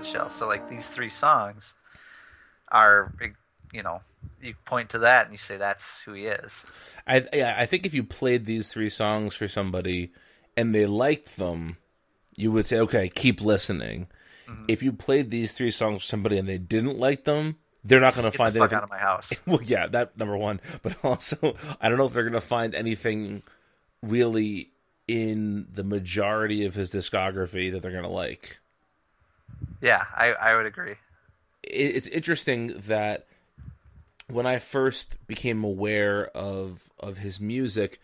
Nutshell. So like these three songs are you know you point to that and you say that's who he is. I yeah, I think if you played these three songs for somebody and they liked them, you would say, "Okay, keep listening." Mm-hmm. If you played these three songs for somebody and they didn't like them, they're not going to find the anything. out of my house. well, yeah, that number one, but also I don't know if they're going to find anything really in the majority of his discography that they're going to like. Yeah, I, I would agree. it- it's interesting that when I first became aware of of his music,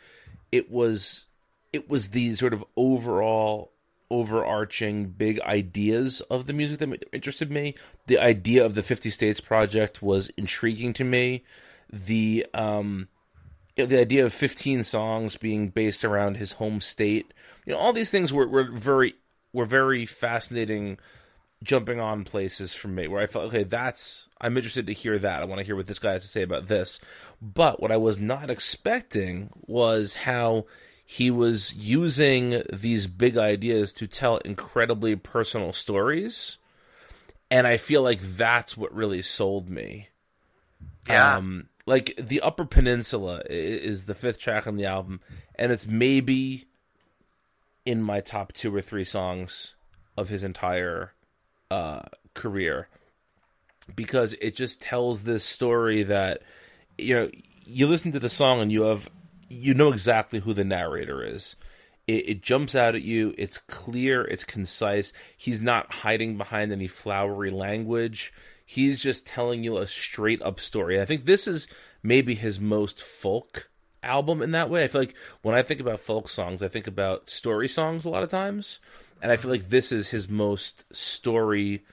it was it was the sort of overall overarching big ideas of the music that interested me. The idea of the 50 States project was intriguing to me. The um you know, the idea of 15 songs being based around his home state, you know, all these things were, were very were very fascinating jumping on places for me where I felt okay that's I'm interested to hear that. I want to hear what this guy has to say about this. But what I was not expecting was how he was using these big ideas to tell incredibly personal stories. And I feel like that's what really sold me. Yeah. um, like the Upper Peninsula is the fifth track on the album, and it's maybe in my top two or three songs of his entire uh, career because it just tells this story that you know you listen to the song and you have you know exactly who the narrator is. It, it jumps out at you. It's clear. It's concise. He's not hiding behind any flowery language. He's just telling you a straight up story. I think this is maybe his most folk album in that way. I feel like when I think about folk songs, I think about story songs a lot of times. And I feel like this is his most story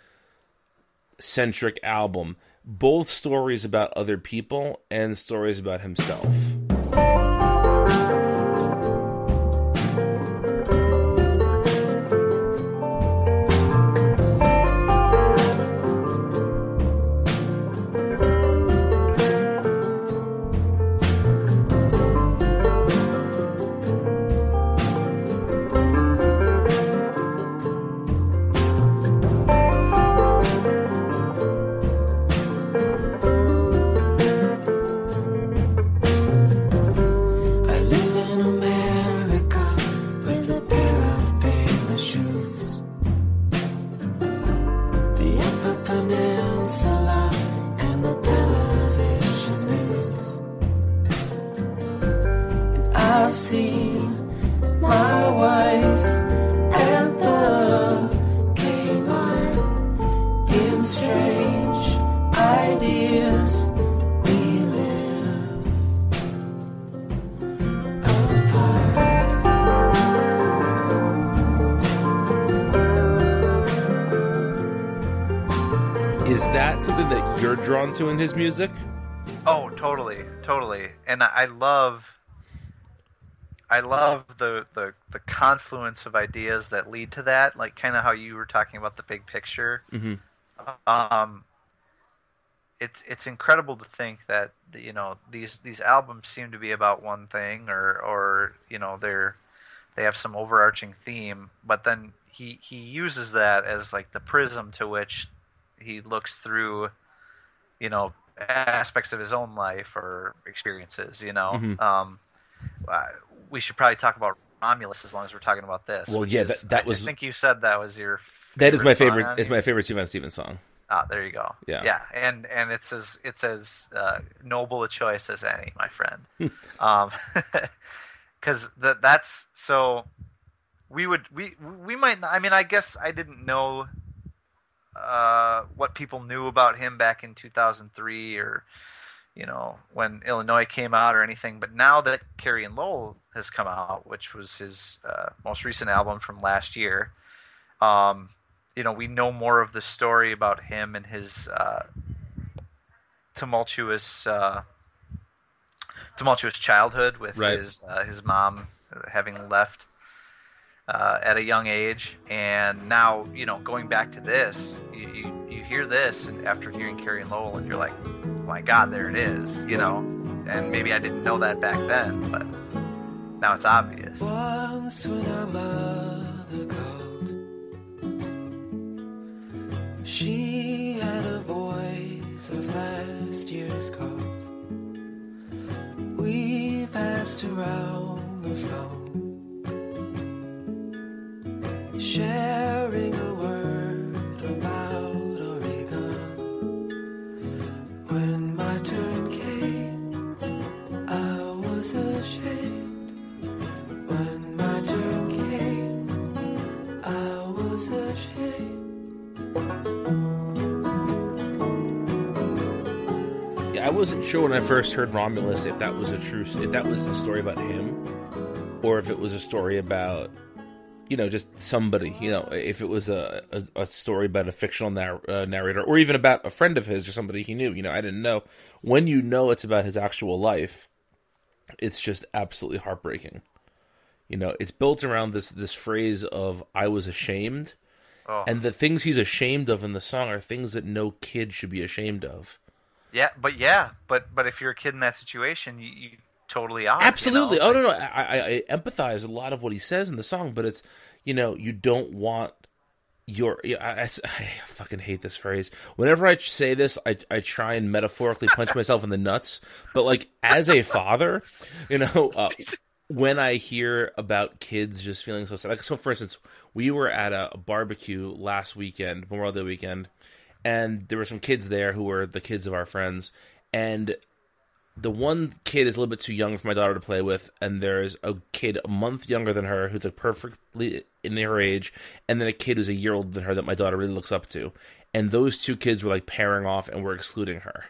centric album. Both stories about other people and stories about himself. In his music? Oh, totally, totally. And I love I love the, the, the confluence of ideas that lead to that, like kind of how you were talking about the big picture. Mhm. Um, it's it's incredible to think that you know these these albums seem to be about one thing, or or you know they're they have some overarching theme, but then he he uses that as like the prism to which he looks through, you know, aspects of his own life or experiences. You know, Mhm. um, uh, we should probably talk about Romulus as long as we're talking about this. Well, yeah, that- that I- was- I think you said that was your. That is my favorite. on It's my favorite Sufjan Stevens song. Ah, there you go. Yeah. yeah, and and it's as it's as uh, noble a choice as any, my friend. um, because that that's so. We would we we might. not- I mean, I guess I didn't know uh, what people knew about him back in 2003 or you know when Illinois came out or anything. But now that Carrie and Lowell has come out, which was his uh, most recent album from last year, um, you know we know more of the story about him and his uh, tumultuous uh, tumultuous childhood with Right. his uh, his mom having left uh, at a young age, and now you know going back to this, you, you you hear this, and after hearing Carrie and Lowell, and you're like, my God, there it is, you know, and maybe I didn't know that back then, but now it's obvious. Once when our mother called, she had a voice of last year's call. We passed around the phone, sharing a word about Oregon. When my turn came, I was ashamed. When my turn came, I was ashamed. Yeah, I wasn't sure when I first heard Romulus if that was a true, if that was a story about him, or if it was a story about, you know, just somebody. You know, if it was a a, a story about a fictional nar- uh, narrator, or even about a friend of his or somebody he knew. You know, I didn't know. When you know it's about his actual life, it's just absolutely heartbreaking. You know, it's built around this this phrase of "I was ashamed," Oh. and the things he's ashamed of in the song are things that no kid should be ashamed of. Yeah, but yeah, but but if you're a kid in that situation, you, you totally are. you know? Absolutely. Oh no, no. I, I, I empathize a lot of what he says in the song, but it's you know you don't want your. I, I, I fucking hate this phrase. Whenever I say this, I I try and metaphorically punch myself in the nuts. But like as a father, you know. Uh, when I hear about kids just feeling so sad, like so, for instance, we were at a, a barbecue last weekend, Memorial Day weekend, and there were some kids there who were the kids of our friends, and the one kid is a little bit too young for my daughter to play with, and there's a kid a month younger than her who's like perfectly in her age, and then a kid who's a year older than her that my daughter really looks up to. And those two kids were like pairing off and were excluding her.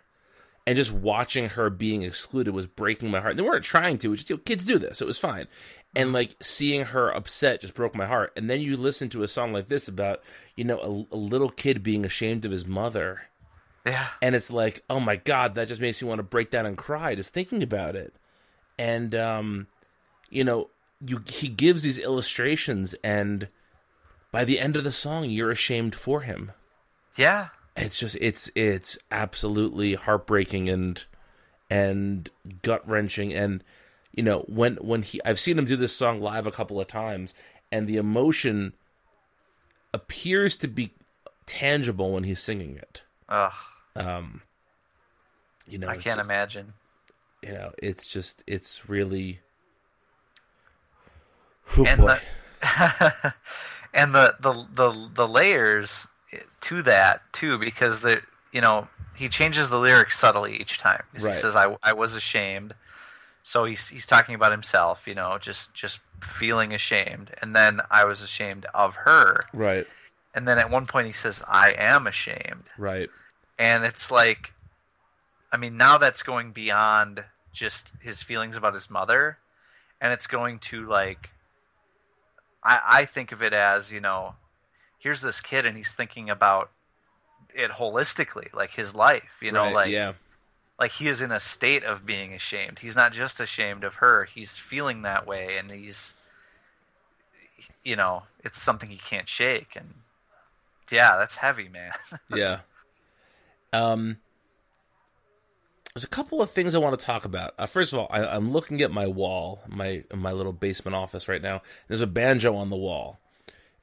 And just watching her being excluded was breaking my heart. They weren't trying to, just, you know, kids do this. So It was fine. And like seeing her upset just broke my heart. And then you listen to a song like this about, you know, a, a little kid being ashamed of his mother Yeah. and it's like oh my god that just makes me want to break down and cry just thinking about it and um you know you he gives these illustrations and by the end of the song you're ashamed for him Yeah. it's just it's it's absolutely heartbreaking and and gut wrenching and you know when when he I've seen him do this song live a couple of times and the emotion appears to be tangible when he's singing it Ugh. Um, you know I can't just- imagine. you know it's just it's really oh And boy. the and the, the the the layers to that too, because the you know he changes the lyrics subtly each time. He says, "I I was ashamed," so he's he's talking about himself, you know, just just feeling ashamed, and then I was ashamed of her, right. And then at one point he says, "I am ashamed," right and it's like i mean now that's going beyond just his feelings about his mother and it's going to like i i think of it as you know here's this kid and he's thinking about it holistically like his life you know right, like yeah. like he is in a state of being ashamed. He's not just ashamed of her. He's feeling that way and he's you know it's something he can't shake. And yeah that's heavy man. Yeah. Um, there's a couple of things I want to talk about. Uh, first of all, I, I'm looking at my wall, my my little basement office right now. There's a banjo on the wall,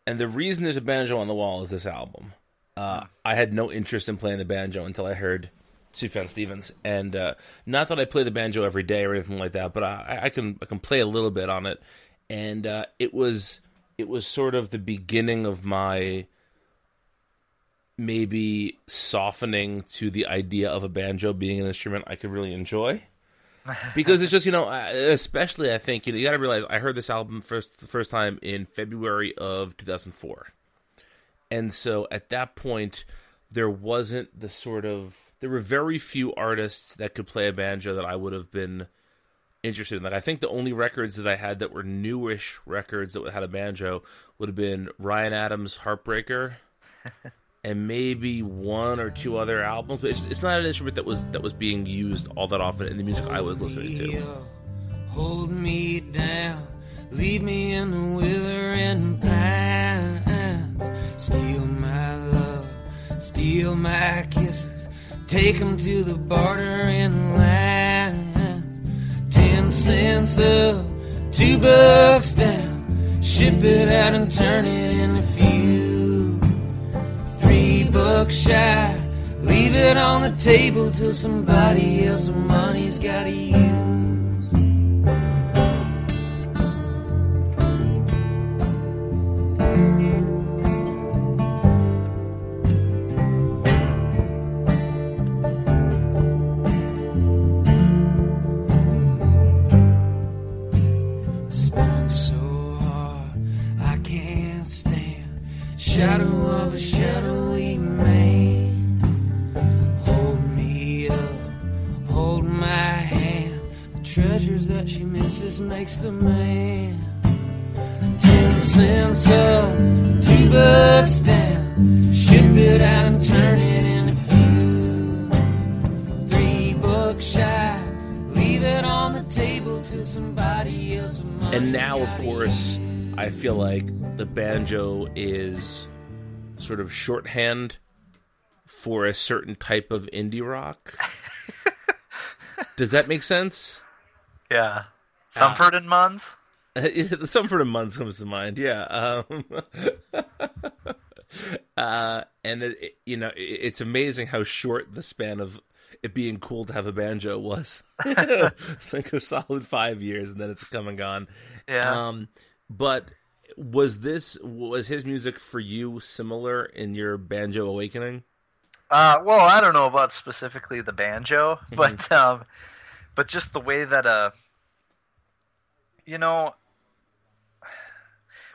and the reason there's a banjo on the wall is this album. Uh, I had no interest in playing the banjo until I heard Sufjan Stevens, and uh, not that I play the banjo every day or anything like that, but I, I can I can play a little bit on it, and uh, it was it was sort of the beginning of my maybe softening to the idea of a banjo being an instrument I could really enjoy. Because it's just you know, especially I think you know you got to realize I heard this album first the first time in February of 2004, and so at that point there wasn't the sort of there were very few artists that could play a banjo that I would have been interested in. Like I think the only records that I had that were newish records that had a banjo would have been Ryan Adams' Heartbreaker and maybe one or two other albums. But it's, it's not an instrument that was that was being used all that often in the music I was listening to. Hold me down, leave me in the withering pines. Steal my love, steal my kisses, take 'em to the bartering lands. Ten cents up, two bucks down, ship it out and turn it into fuel. Bucks shy, leave it on the table till somebody else's money's gotta use. Shadow of a shadowy man. Hold me up, hold my hand. The treasures that she misses makes the man. Ten cents up, two bucks down. Ship it out and turn it into fuel. Three bucks shy, leave it on the table till somebody else And now, of course. I feel like the banjo is sort of shorthand for a certain type of indie rock. Does that make sense? Yeah. Sumford and Muns. Sumford and Muns comes to mind. Yeah. Um, uh, and it, it- you know, it, it's amazing how short the span of it being cool to have a banjo was. it's like a solid five years, and then it's come and gone. Yeah. Um, but was this was his music for you similar in your banjo awakening? Uh, well, I don't know about specifically the banjo, but um, but just the way that uh, you know,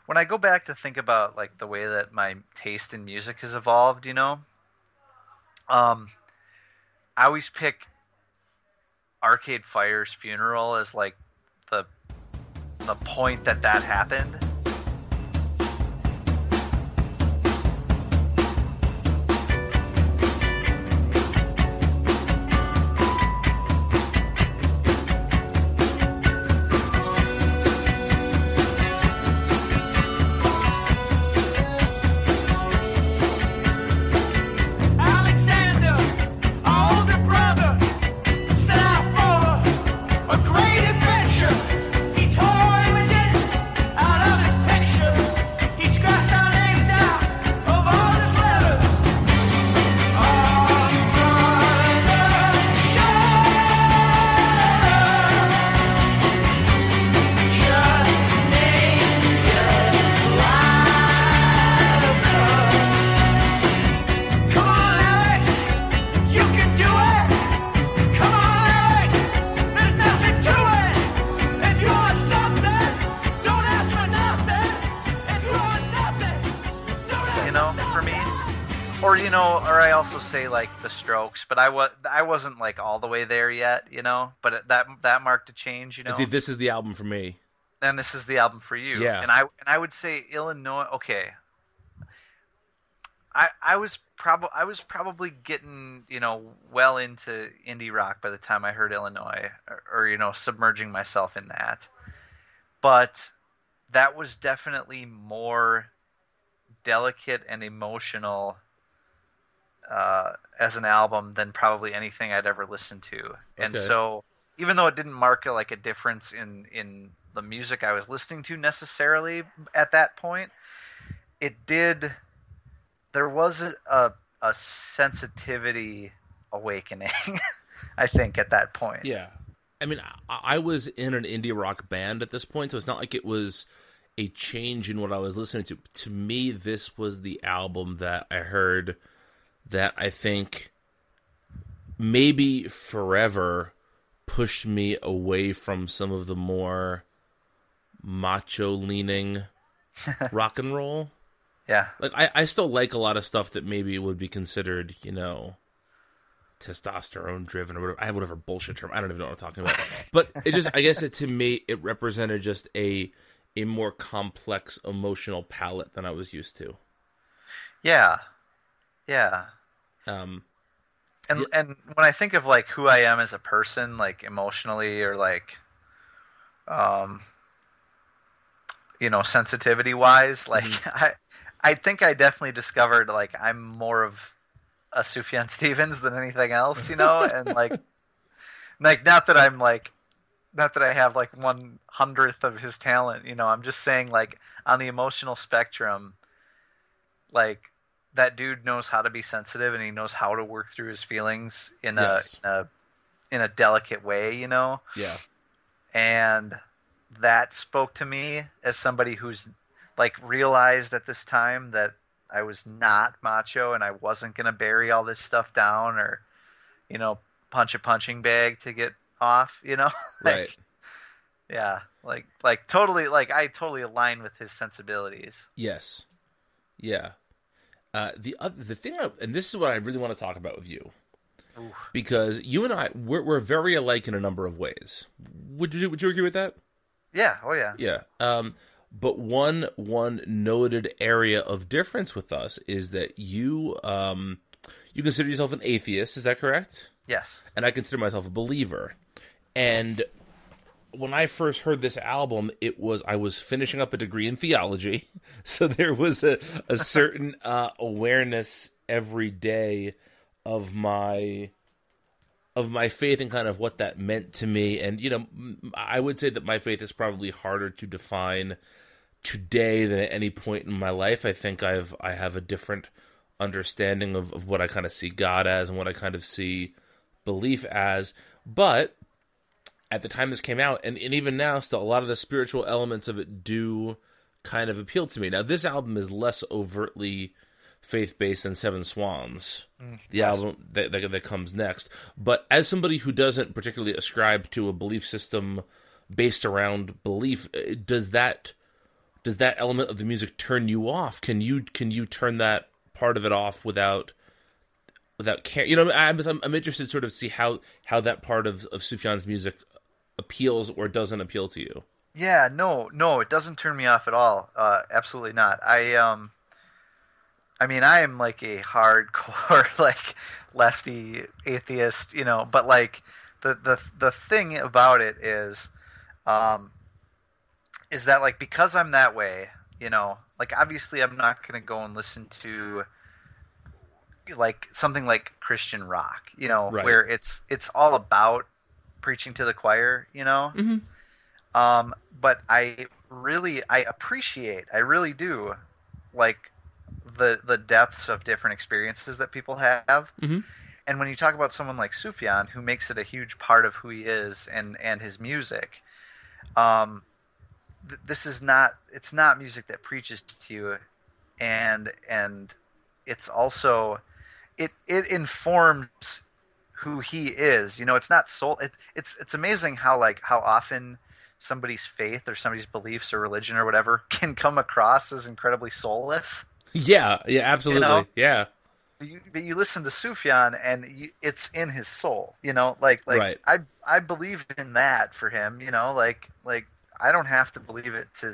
when I go back to think about like the way that my taste in music has evolved, you know, um, I always pick Arcade Fire's funeral as like the the point that that happened. The Strokes, but I was I wasn't like all the way there yet, you know. But it- that that marked a change, you know. And see, this is the album for me. and this is the album for you. Yeah. And I and I would say Illinois. Okay. I I was probably I was probably getting you know well into indie rock by the time I heard Illinois, or, or you know submerging myself in that. But that was definitely more delicate and emotional uh, as an album than probably anything I'd ever listened to. And Okay. so, even though it didn't mark a, like a difference in in the music I was listening to necessarily at that point, it did. There was a a, a sensitivity awakening, I think, at that point. Yeah. I mean, I, I was in an indie rock band at this point, so it's not like it was a change in what I was listening to. To me, this was the album that I heard that I think maybe forever pushed me away from some of the more macho leaning rock and roll. Yeah. Like I, I still like a lot of stuff that maybe would be considered, you know, testosterone driven or whatever. I have whatever bullshit term. I don't even know what I'm talking about. But it just, I guess it to me, it represented just a a more complex emotional palette than I was used to. Yeah. Yeah. Um, and Yeah. and when I think of like who I am as a person, like emotionally or like, um, you know, sensitivity wise, like I, I think I definitely discovered like I'm more of a Sufjan Stevens than anything else, you know, and like, like not that I'm like, not that I have like one hundredth of his talent, you know. I'm just saying like on the emotional spectrum, like that dude knows how to be sensitive and he knows how to work through his feelings in Yes. a in a in a delicate way, you know. yeah, And that spoke to me as somebody who's like realized at this time that I was not macho and I wasn't going to bury all this stuff down or you know punch a punching bag to get off, you know. Like, right. Yeah, like like totally like I totally align with his sensibilities. Yes. Yeah. Uh, the other, the thing, I, and this is what I really want to talk about with you, because you and I we're, we're very alike in a number of ways. Would you would you agree with that? Yeah, oh yeah. Yeah. Um, but one one noted area of difference with us is that you um, you consider yourself an atheist. Is that correct? Yes. and I consider myself a believer. And when I first heard this album, it was I was finishing up a degree in theology, so there was a, a certain uh, awareness every day of my of my faith and kind of what that meant to me. And you know, I would say that my faith is probably harder to define today than at any point in my life. I think I've I have a different understanding of, of what I kind of see God as and what I kind of see belief as. But at the time this came out, and, and even now, still a lot of the spiritual elements of it do kind of appeal to me. Now, this album is less overtly faith based than Seven Swans, the album that, that that comes next. But as somebody who doesn't particularly ascribe to a belief system based around belief, uh, does that does that element of the music turn you off? Can you can you turn that part of it off without without care? You know, I'm I'm, I'm interested to sort of see how how that part of of Sufjan's music appeals or doesn't appeal to you. Yeah, no, no, it doesn't turn me off at all. Uh, absolutely not. I um, I mean, I am like a hardcore like lefty atheist, you know. But like the the the thing about it is, um, is that like because I'm that way, you know, like obviously I'm not gonna go and listen to like something like Christian rock, you know, Right. where it's it's all about preaching to the choir, you know. Um, but I really I appreciate, I really do, like the the depths of different experiences that people have. Mhm. And when you talk about someone like Sufjan, who makes it a huge part of who he is and and his music, um, th- this is not it's not music that preaches to you, and and it's also it it informs who he is. You know, it's not soul. It, it's it's amazing how like how often somebody's faith or somebody's beliefs or religion or whatever can come across as incredibly soulless. Yeah, yeah, absolutely. know? Yeah. But you, but you listen to Sufjan and you, it's in his soul. You know, like like Right. I I believe in that for him. You know, like like I don't have to believe it to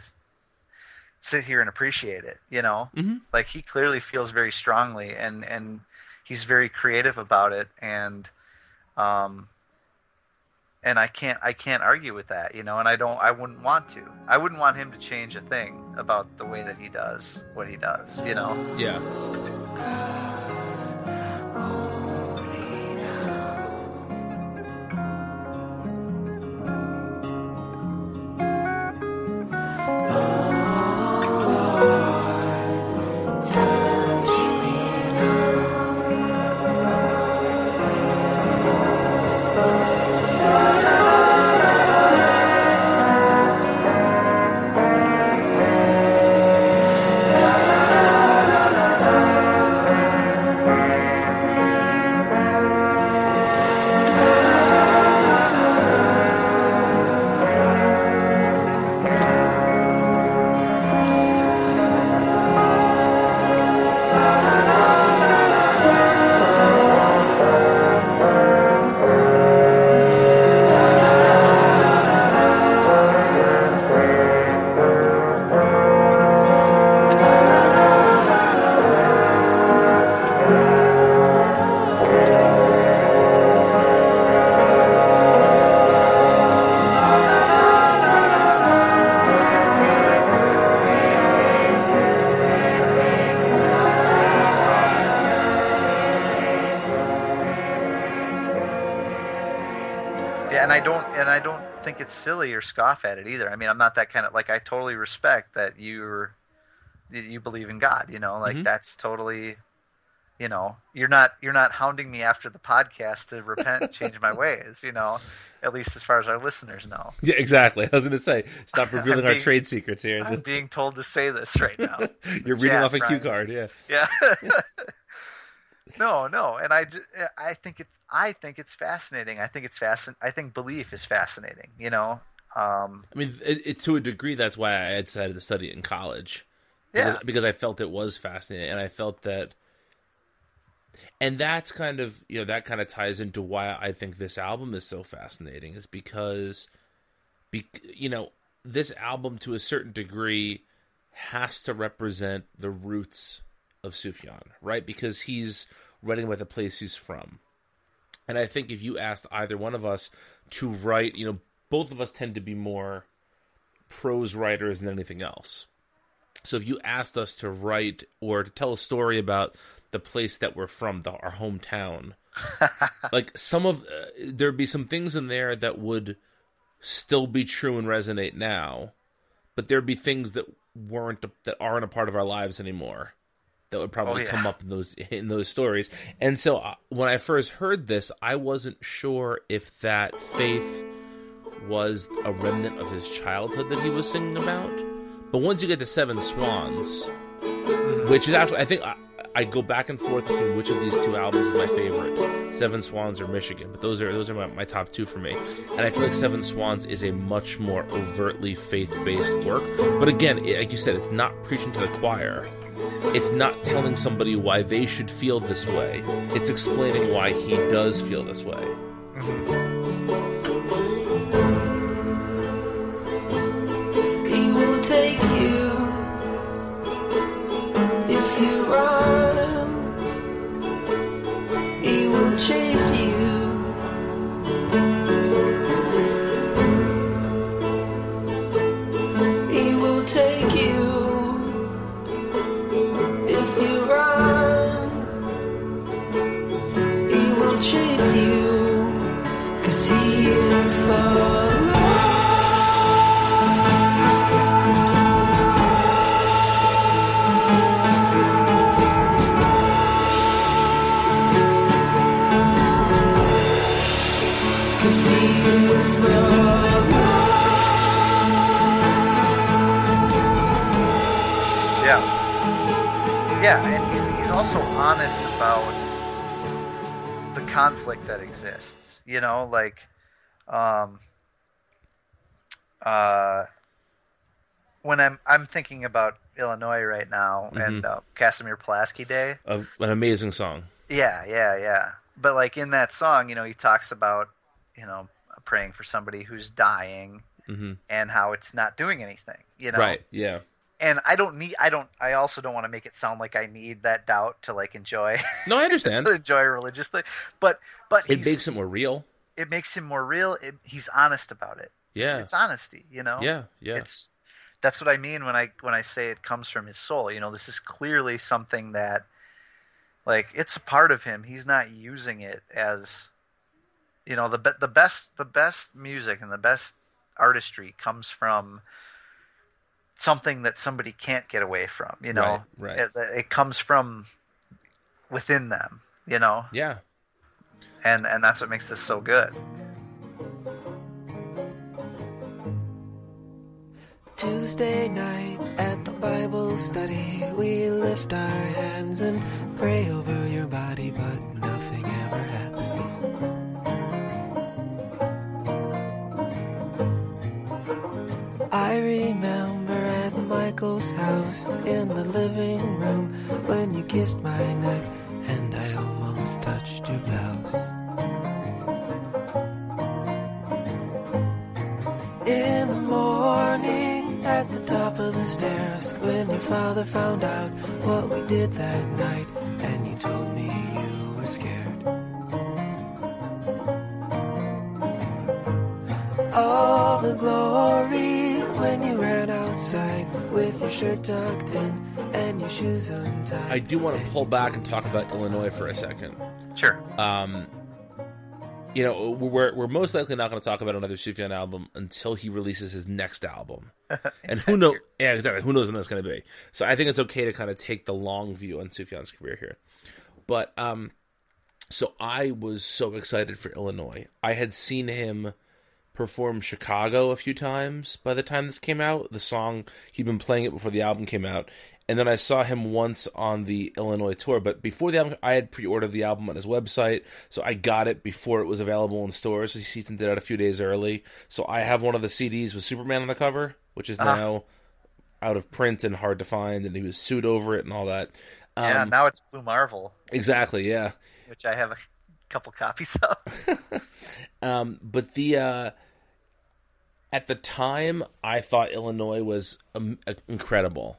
sit here and appreciate it. You know, Mm-hmm. like he clearly feels very strongly and and he's very creative about it and um and I can't I can't argue with that, you know, and I don't I wouldn't want to. I wouldn't want him to change a thing about the way that he does what he does, you know. Yeah. Yeah, it's silly or scoff at it either. I mean, I'm not that kind of like I totally respect that you're you believe in God, you know? Like Mhm. that's totally you know, you're not you're not hounding me after the podcast to repent and change my ways, you know, at least as far as our listeners know. Yeah, exactly. I was going to say, stop revealing our trade secrets here. I'm being told to say this right now. You're reading Jack off a cue card, yeah. Yeah. No, no, and I, ju- I think it's I think it's fascinating. I think it's fascin- I think belief is fascinating. You know, um, I mean, it, it, to a degree, that's why I decided to study it in college. Because, Yeah. because I felt it was fascinating, and I felt that, and that's kind of you know that kind of ties into why I think this album is so fascinating, is because, be, you know, this album to a certain degree has to represent the roots of Sufjan, right? Because he's writing about the place he's from. And I think if you asked either one of us to write, you know, both of us tend to be more prose writers than anything else. So if you asked us to write or to tell a story about the place that we're from, the, our hometown, like some of uh, there'd be some things in there that would still be true and resonate now, but there'd be things that weren't that aren't a part of our lives anymore that would probably Oh, yeah. come up in those in those stories. And so uh, when I first heard this, I wasn't sure if that faith was a remnant of his childhood that he was singing about. But once you get to Seven Swans, which is actually I think I, I go back and forth between which of these two albums is my favorite, Seven Swans or Michigan. But those are those are my, my top two for me. And I feel like Seven Swans is a much more overtly faith based work. But again, it, like you said, it's not preaching to the choir. It's not telling somebody why they should feel this way. It's explaining why he does feel this way. He will take you Yeah. And he's, he's also honest about the conflict that exists. You know, like, um, uh, when I'm I'm thinking about Illinois right now and uh, Casimir Pulaski Day. A, an amazing song. Yeah, yeah, yeah. But like in that song, you know, he talks about, you know, praying for somebody who's dying Mhm. and how it's not doing anything. You know, Right, yeah. And I don't need I don't I also don't want to make it sound like I need that doubt to like enjoy No, I understand. enjoy a religious thing. But but It makes it more real. it makes him more real. It, he's honest about it. Yeah. it's, honesty. You know. Yeah, yeah. It's that's what I mean when I when I say it comes from his soul. You know, this is clearly something that like it's a part of him. He's not using it as you know the the best the best music and the best artistry comes from something that somebody can't get away from. You know, Right, right. It, it comes from within them. You know, Yeah. and and that's what makes this so good. Tuesday night at the Bible study. We lift our hands and pray over your body, but in the living room when you kissed my neck and I almost touched your blouse. In the morning at the top of the stairs when your father found out what we did that night shirt tucked in and your shoes untied. I do want to pull back and talk about Illinois for a second. Sure. Um, you know, we're we're most likely not going to talk about another Sufjan album until he releases his next album, and who knows? Yeah, exactly. Who knows when that's going to be? So I think it's okay to kind of take the long view on Sufjan's career here. But um, so I was so excited for Illinois. I had seen him perform Chicago a few times by the time this came out. The song he'd been playing it before the album came out, and then I saw him once on the Illinois tour. But before the album, I had pre-ordered the album on his website, so I got it before it was available in stores. He sent it out a few days early, so I have one of the CDs with Superman on the cover, which is now out of print and hard to find, and he was sued over it and all that. yeah, Um, now it's Blue Marvel, exactly, yeah. which I have a couple copies of. Um, but the uh, at the time, I thought Illinois was um, uh, incredible,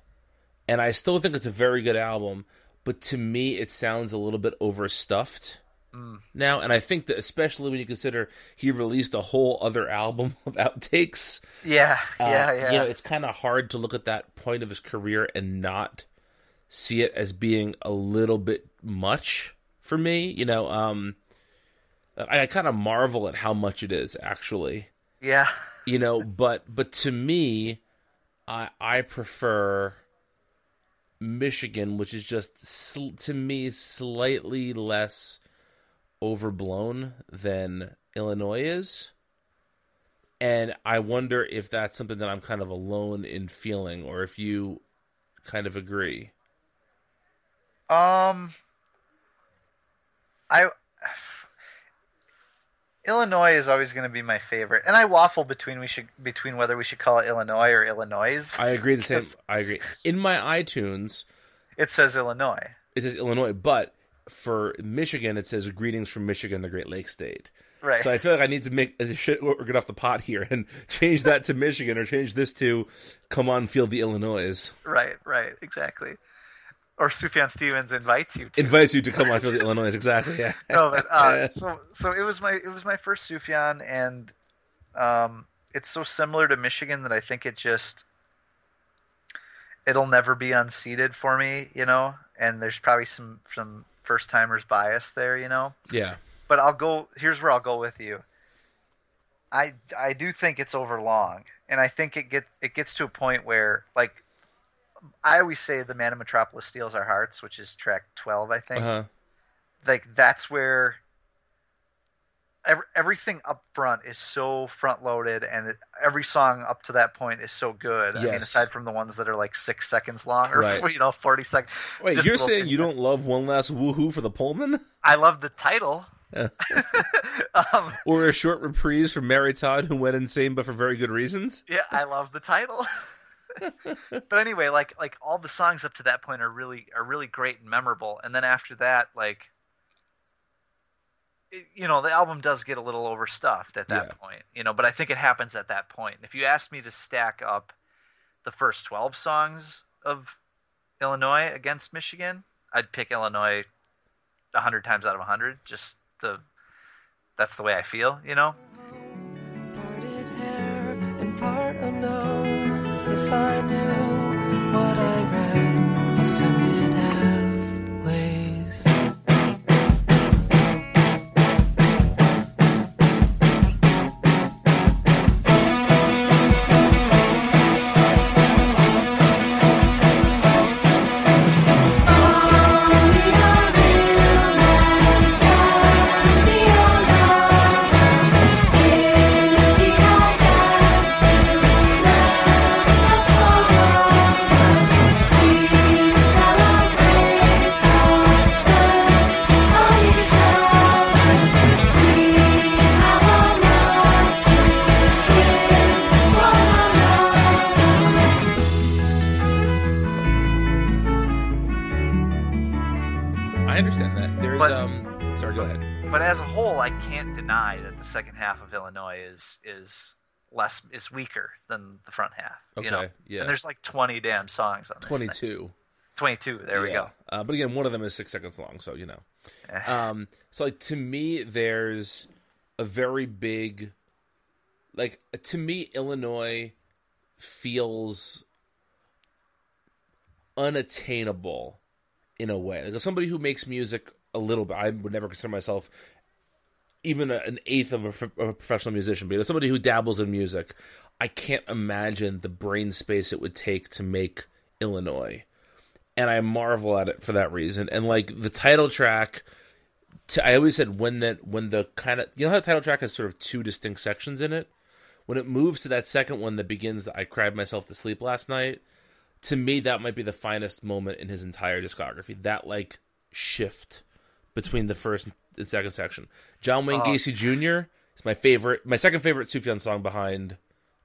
and I still think it's a very good album. But to me, it sounds a little bit overstuffed now, and I think that especially when you consider he released a whole other album of outtakes. yeah, uh, yeah, yeah. You know, it's kind of hard to look at that point of his career and not see it as being a little bit much for me. You know, um, I, I kind of marvel at how much it is actually. yeah. You know, but but to me, I I prefer Michigan, which is just sl- to me slightly less overblown than Illinois is. And I wonder if that's something that I'm kind of alone in feeling, or if you kind of agree. Um, I Illinois is always going to be my favorite, and I waffle between we should between whether we should call it Illinois or Illinoise. I agree. The same. I agree. In my iTunes, It says Illinois. it says Illinois, but for Michigan, it says "Greetings from Michigan, the Great Lakes State." Right. So I feel like I need to make shit or get off the pot here and change that to Michigan, or change this to "Come on, feel the Illinoise." Right, right, exactly. Or Sufjan Stevens invites you to. Invites you to come on, feel Illinoise. Exactly. Yeah. no, but uh, so so it was my it was my first Sufjan, and um, it's so similar to Michigan that I think it just it'll never be unseated for me, you know. And there's probably some some first timers bias there, you know. yeah. But I'll go. Here's where I'll go with you. I I do think it's over long, and I think it get it gets to a point where like. I always say the man of Metropolis steals our hearts, which is track twelve, I think Uh huh. like that's where every, everything up front is so front loaded and it, every song up to that point is so good i mean Yes. aside from the ones that are like six seconds long or Right. you know 40 seconds Wait, you're saying you don't love one last woohoo for the Pullman, i love the title um, or a short reprise from Mary Todd, who went insane but for very good reasons? yeah i love the title but anyway like like all the songs up to that point are really are really great and memorable. And then after that like it- you know the album does get a little overstuffed at that Yeah. point you know but i think it happens at that point. If you asked me to stack up the first 12 songs of illinois against michigan i'd pick illinois 100 times out of 100 just the that's the way i feel you know is is less is weaker than the front half. You know, yeah. And there's like 20 damn songs on this. thing. Twenty-two. 22. There we go. Uh, but again, one of them is six seconds long, so you know. Eh. Um, so like to me, there's a very big, like to me, Illinois feels unattainable in a way. Like somebody who makes music a little bit, I would never consider myself even a, an eighth of a, of a professional musician, but as somebody who dabbles in music, I can't imagine the brain space it would take to make Illinois, and I marvel at it for that reason. And like the title track, to, I always said when that when the kind of you know how the title track has sort of two distinct sections in it. When it moves to that second one that begins, I cried myself to sleep last night. To me, that might be the finest moment in his entire discography. That like shift between the first and second section. John Wayne Gacy Jr. is my favorite, my second favorite Sufjan song behind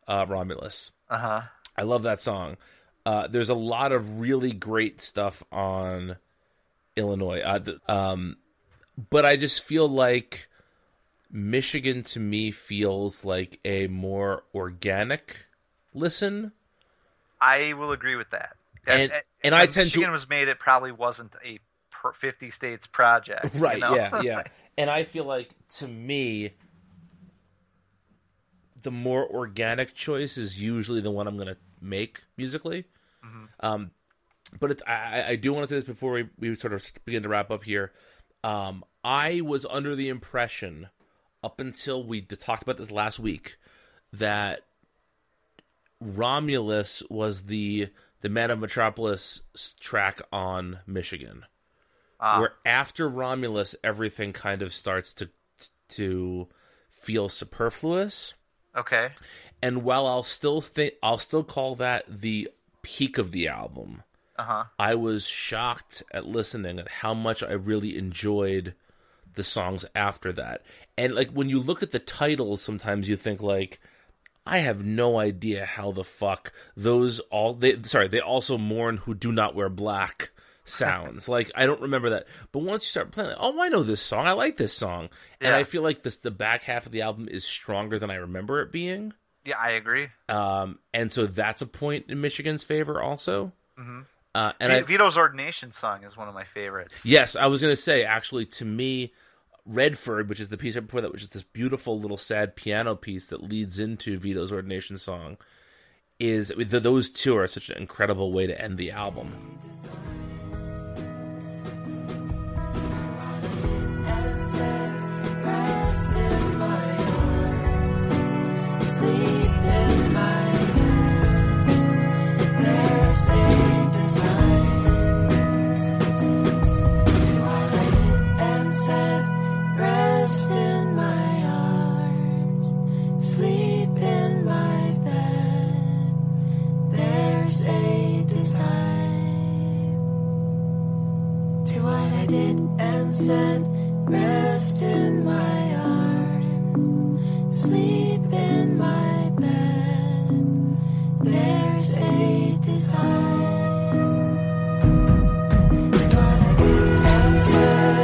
uh, Romulus. Uh huh. I love that song. Uh, there's a lot of really great stuff on Illinois, uh, um, but I just feel like Michigan to me feels like a more organic listen. I will agree with that. And- and I when tend to- Michigan was made. It probably wasn't a 50 states project. you Right, know? yeah, yeah. And I feel like to me the more organic choice is usually the one I'm going to make musically. Um, but it, I, I do want to say this before we, we sort of begin to wrap up here. Um, I was under the impression up until we talked about this last week that Romulus was the the Man of Metropolis track on Michigan Ah, where after Romulus everything kind of starts to to feel superfluous. okay. And while I'll still think I'll still call that the peak of the album, Uh huh. I was shocked at listening at how much I really enjoyed the songs after that. And like when you look at the titles, sometimes you think like, I have no idea how the fuck those all they sorry they also mourn who do not wear black sounds like I don't remember that. But once you start playing, oh, I know this song. I like this song, and Yeah. I feel like this the back half of the album is stronger than I remember it being. Yeah, I agree. Um, and so that's a point in Michigan's favor also. Mhm. Uh, and Vi- Vito's ordination song is one of my favorites. Yes, I was going to say actually to me, Redford, which is the piece right before that, which is this beautiful little sad piano piece that leads into Vito's ordination song, is th- those two are such an incredible way to end the album. To what I did and said. Rest in my arms, sleep in my bed. There's a design to what I did and said.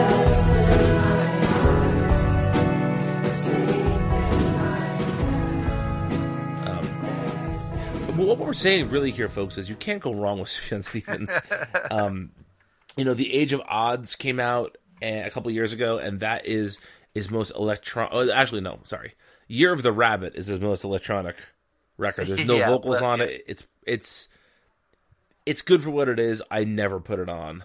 Rest in my arms, sleep in my bed. There's a design. To what I did and said. Rest in my arms, sleep in my bed. Well, what we're saying really here, folks, is you can't go wrong with Sufjan Stevens. um, you know, The Age of Adz came out uh, a couple years ago, and that is his most electron. Oh, actually, no, sorry. Year of the Rabbit is his most electronic record. There's no Yeah, vocals but- on it. It's it's it's good for what it is. I never put it on.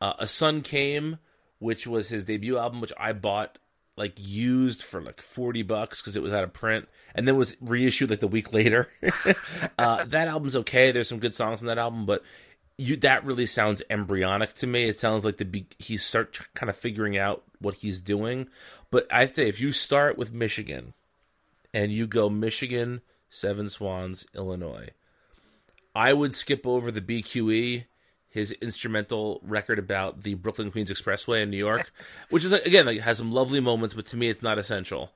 Uh, a Sun Came, which was his debut album, which I bought like used for like 40 bucks because it was out of print and then was reissued like the week later. uh, that album's okay. There's some good songs on that album, but you that really sounds embryonic to me. It sounds like the he's start kind of figuring out what he's doing. But I say if you start with Michigan and you go Michigan, Seven Swans, Illinois, I would skip over the BQE, his instrumental record about the Brooklyn Queens Expressway in New York, which is again like has some lovely moments, but to me it's not essential.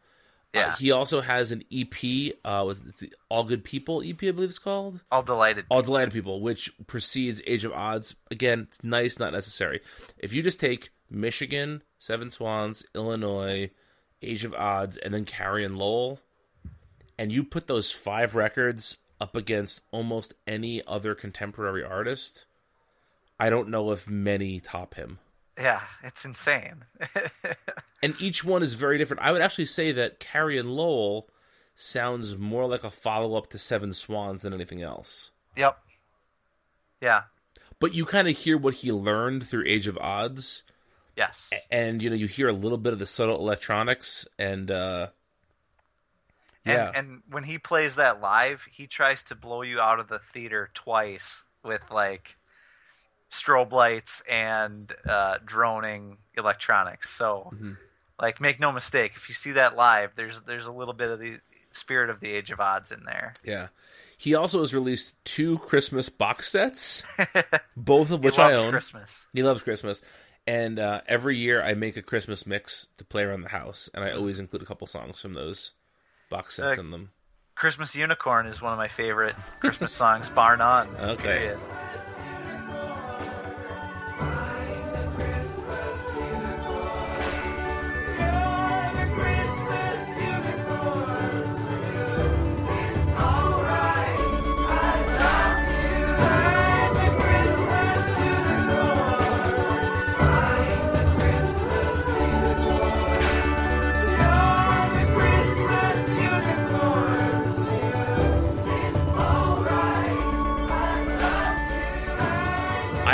Yeah. Uh, he also has an EP, uh, was it the All Good People EP, I believe it's called. All delighted. All Delighted People, which precedes Age of Adz. Again, it's nice, not necessary. If you just take Michigan, Seven Swans, Illinois, Age of Adz, and then Carrie and Lowell, and you put those five records up against almost any other contemporary artist, I don't know if many top him. Yeah, it's insane. And each one is very different. I would actually say that Carrie and Lowell sounds more like a follow up to Seven Swans than anything else. yep. Yeah. but you kind of hear what he learned through Age of Adz, Yes. and you know you hear a little bit of the subtle electronics and uh And, yeah and when he plays that live, he tries to blow you out of the theater twice with like strobe lights and uh, droning electronics. So, Mm-hmm. like, make no mistake, if you see that live, there's there's a little bit of the spirit of the Age of Adz in there. yeah he also has released two christmas box sets both of which i own Christmas. he loves christmas and uh, every year i make a christmas mix to play around the house and i always include a couple songs from those box sets Uh, in them Christmas Unicorn is one of my favorite Christmas songs, bar none. Okay. Period.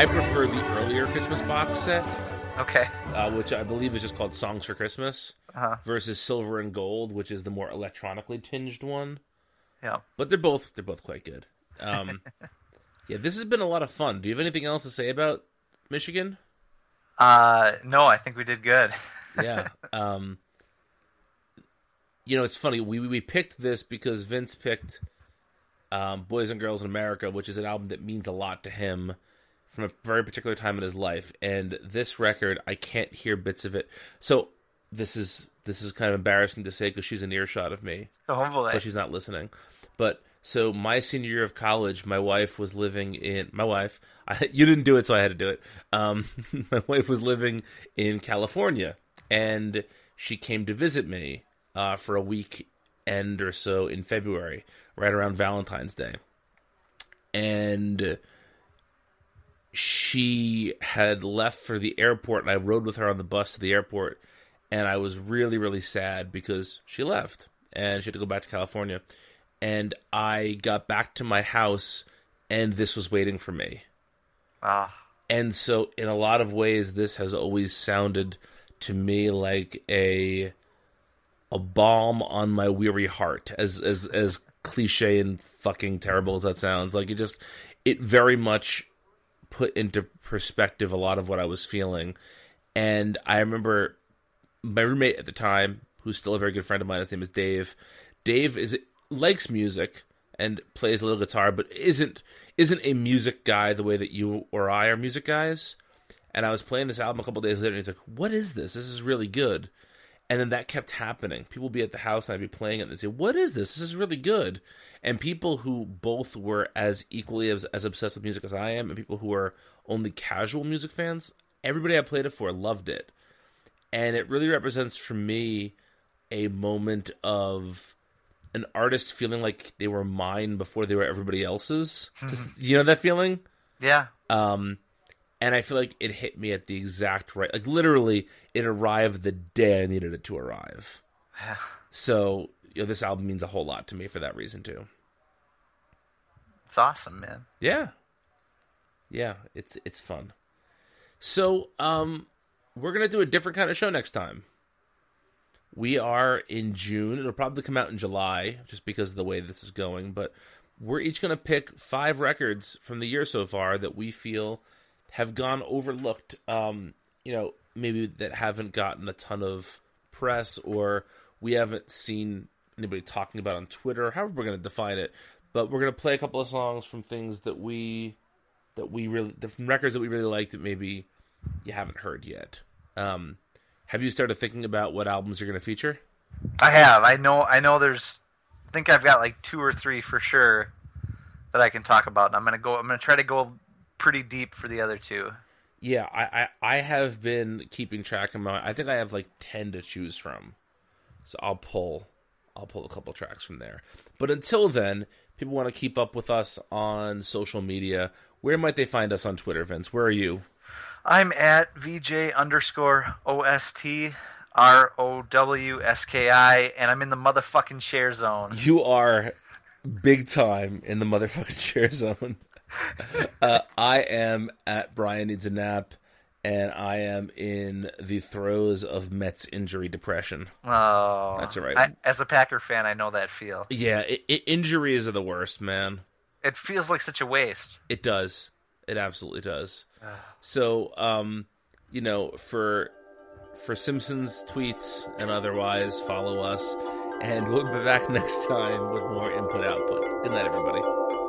I prefer the earlier christmas box set Okay. uh, which i believe is just called songs for christmas Uh-huh. versus silver and gold which is the more electronically tinged one Yeah. but they're both they're both quite good. Um, yeah, this has been a lot of fun. Do you have anything else to say about Michigan? Uh, no, I think we did good. Yeah. Um, you know, it's funny. We we picked this because Vince picked um, "Boys and Girls in America," which is an album that means a lot to him from a very particular time in his life. And this record, I can't hear bits of it. So this is this is kind of embarrassing to say because she's an earshot of me. Oh but she's not listening. But so my senior year of college, my wife was living in my wife. I, you didn't do it, so I had to do it. Um, my wife was living in California, and she came to visit me uh, for a week end or so in February, right around Valentine's Day, and she had left for the airport, and I rode with her on the bus to the airport, and I was really, really sad because she left and she had to go back to California. And I got back to my house, and this was waiting for me. Ah, And so, in a lot of ways, this has always sounded to me like a a balm on my weary heart. As as as cliche and fucking terrible as that sounds, like it just it very much put into perspective a lot of what I was feeling. And I remember my roommate at the time, who's still a very good friend of mine, his name is Dave. Dave is likes music and plays a little guitar, but isn't isn't a music guy the way that you or I are music guys. And I was playing this album a couple days later, and he's like, "What is this? This is really good." And then that kept happening. People would be at the house, and I'd be playing it, and they'd say, "What is this? This is really good." And people who both were as equally as, as obsessed with music as I am, and people who are only casual music fans, everybody I played it for loved it and it really represents for me a moment of an artist feeling like they were mine before they were everybody else's. you know that feeling? yeah. Um, and I feel like it hit me at the exact right. Like literally, it arrived the day I needed it to arrive. So you know, this album means a whole lot to me for that reason too. It's awesome, man. Yeah. Yeah, it's it's fun. So, um we're going to do a different kind of show next time. We are in June. It'll probably come out in July just because of the way this is going, but we're each going to pick 5 records from the year so far that we feel have gone overlooked um you know, maybe that haven't gotten a ton of press or we haven't seen anybody talking about on Twitter, however we're going to define it. But we're going to play a couple of songs from things that we that we really from records that we really like that maybe you haven't heard yet. Um, have you started thinking about what albums you're going to feature? I have. I know. I know. There's. I think I've got like two or three for sure that I can talk about. And I'm gonna go. I'm gonna try to go pretty deep for the other two. Yeah, I, I, I have been keeping track of my. I think I have like ten to choose from, so I'll pull, I'll pull a couple tracks from there. But until then, people want to keep up with us on social media. Where might they find us on Twitter, Vince? Where are you? I'm at VJ underscore OST R O W S K I, and I'm in the motherfucking share zone. You are big time in the motherfucking share zone. uh, I am at Brian Needs a Nap, and I am in the throes of Mets injury depression. Oh, That's all right. I, as a Packer fan, I know that feel. Yeah, i i injuries are the worst, man. It feels like such a waste. It does. It absolutely does. So, um, you know, for for Simpsons tweets and otherwise, follow us, and we'll be back next time with more input output. Good night, everybody.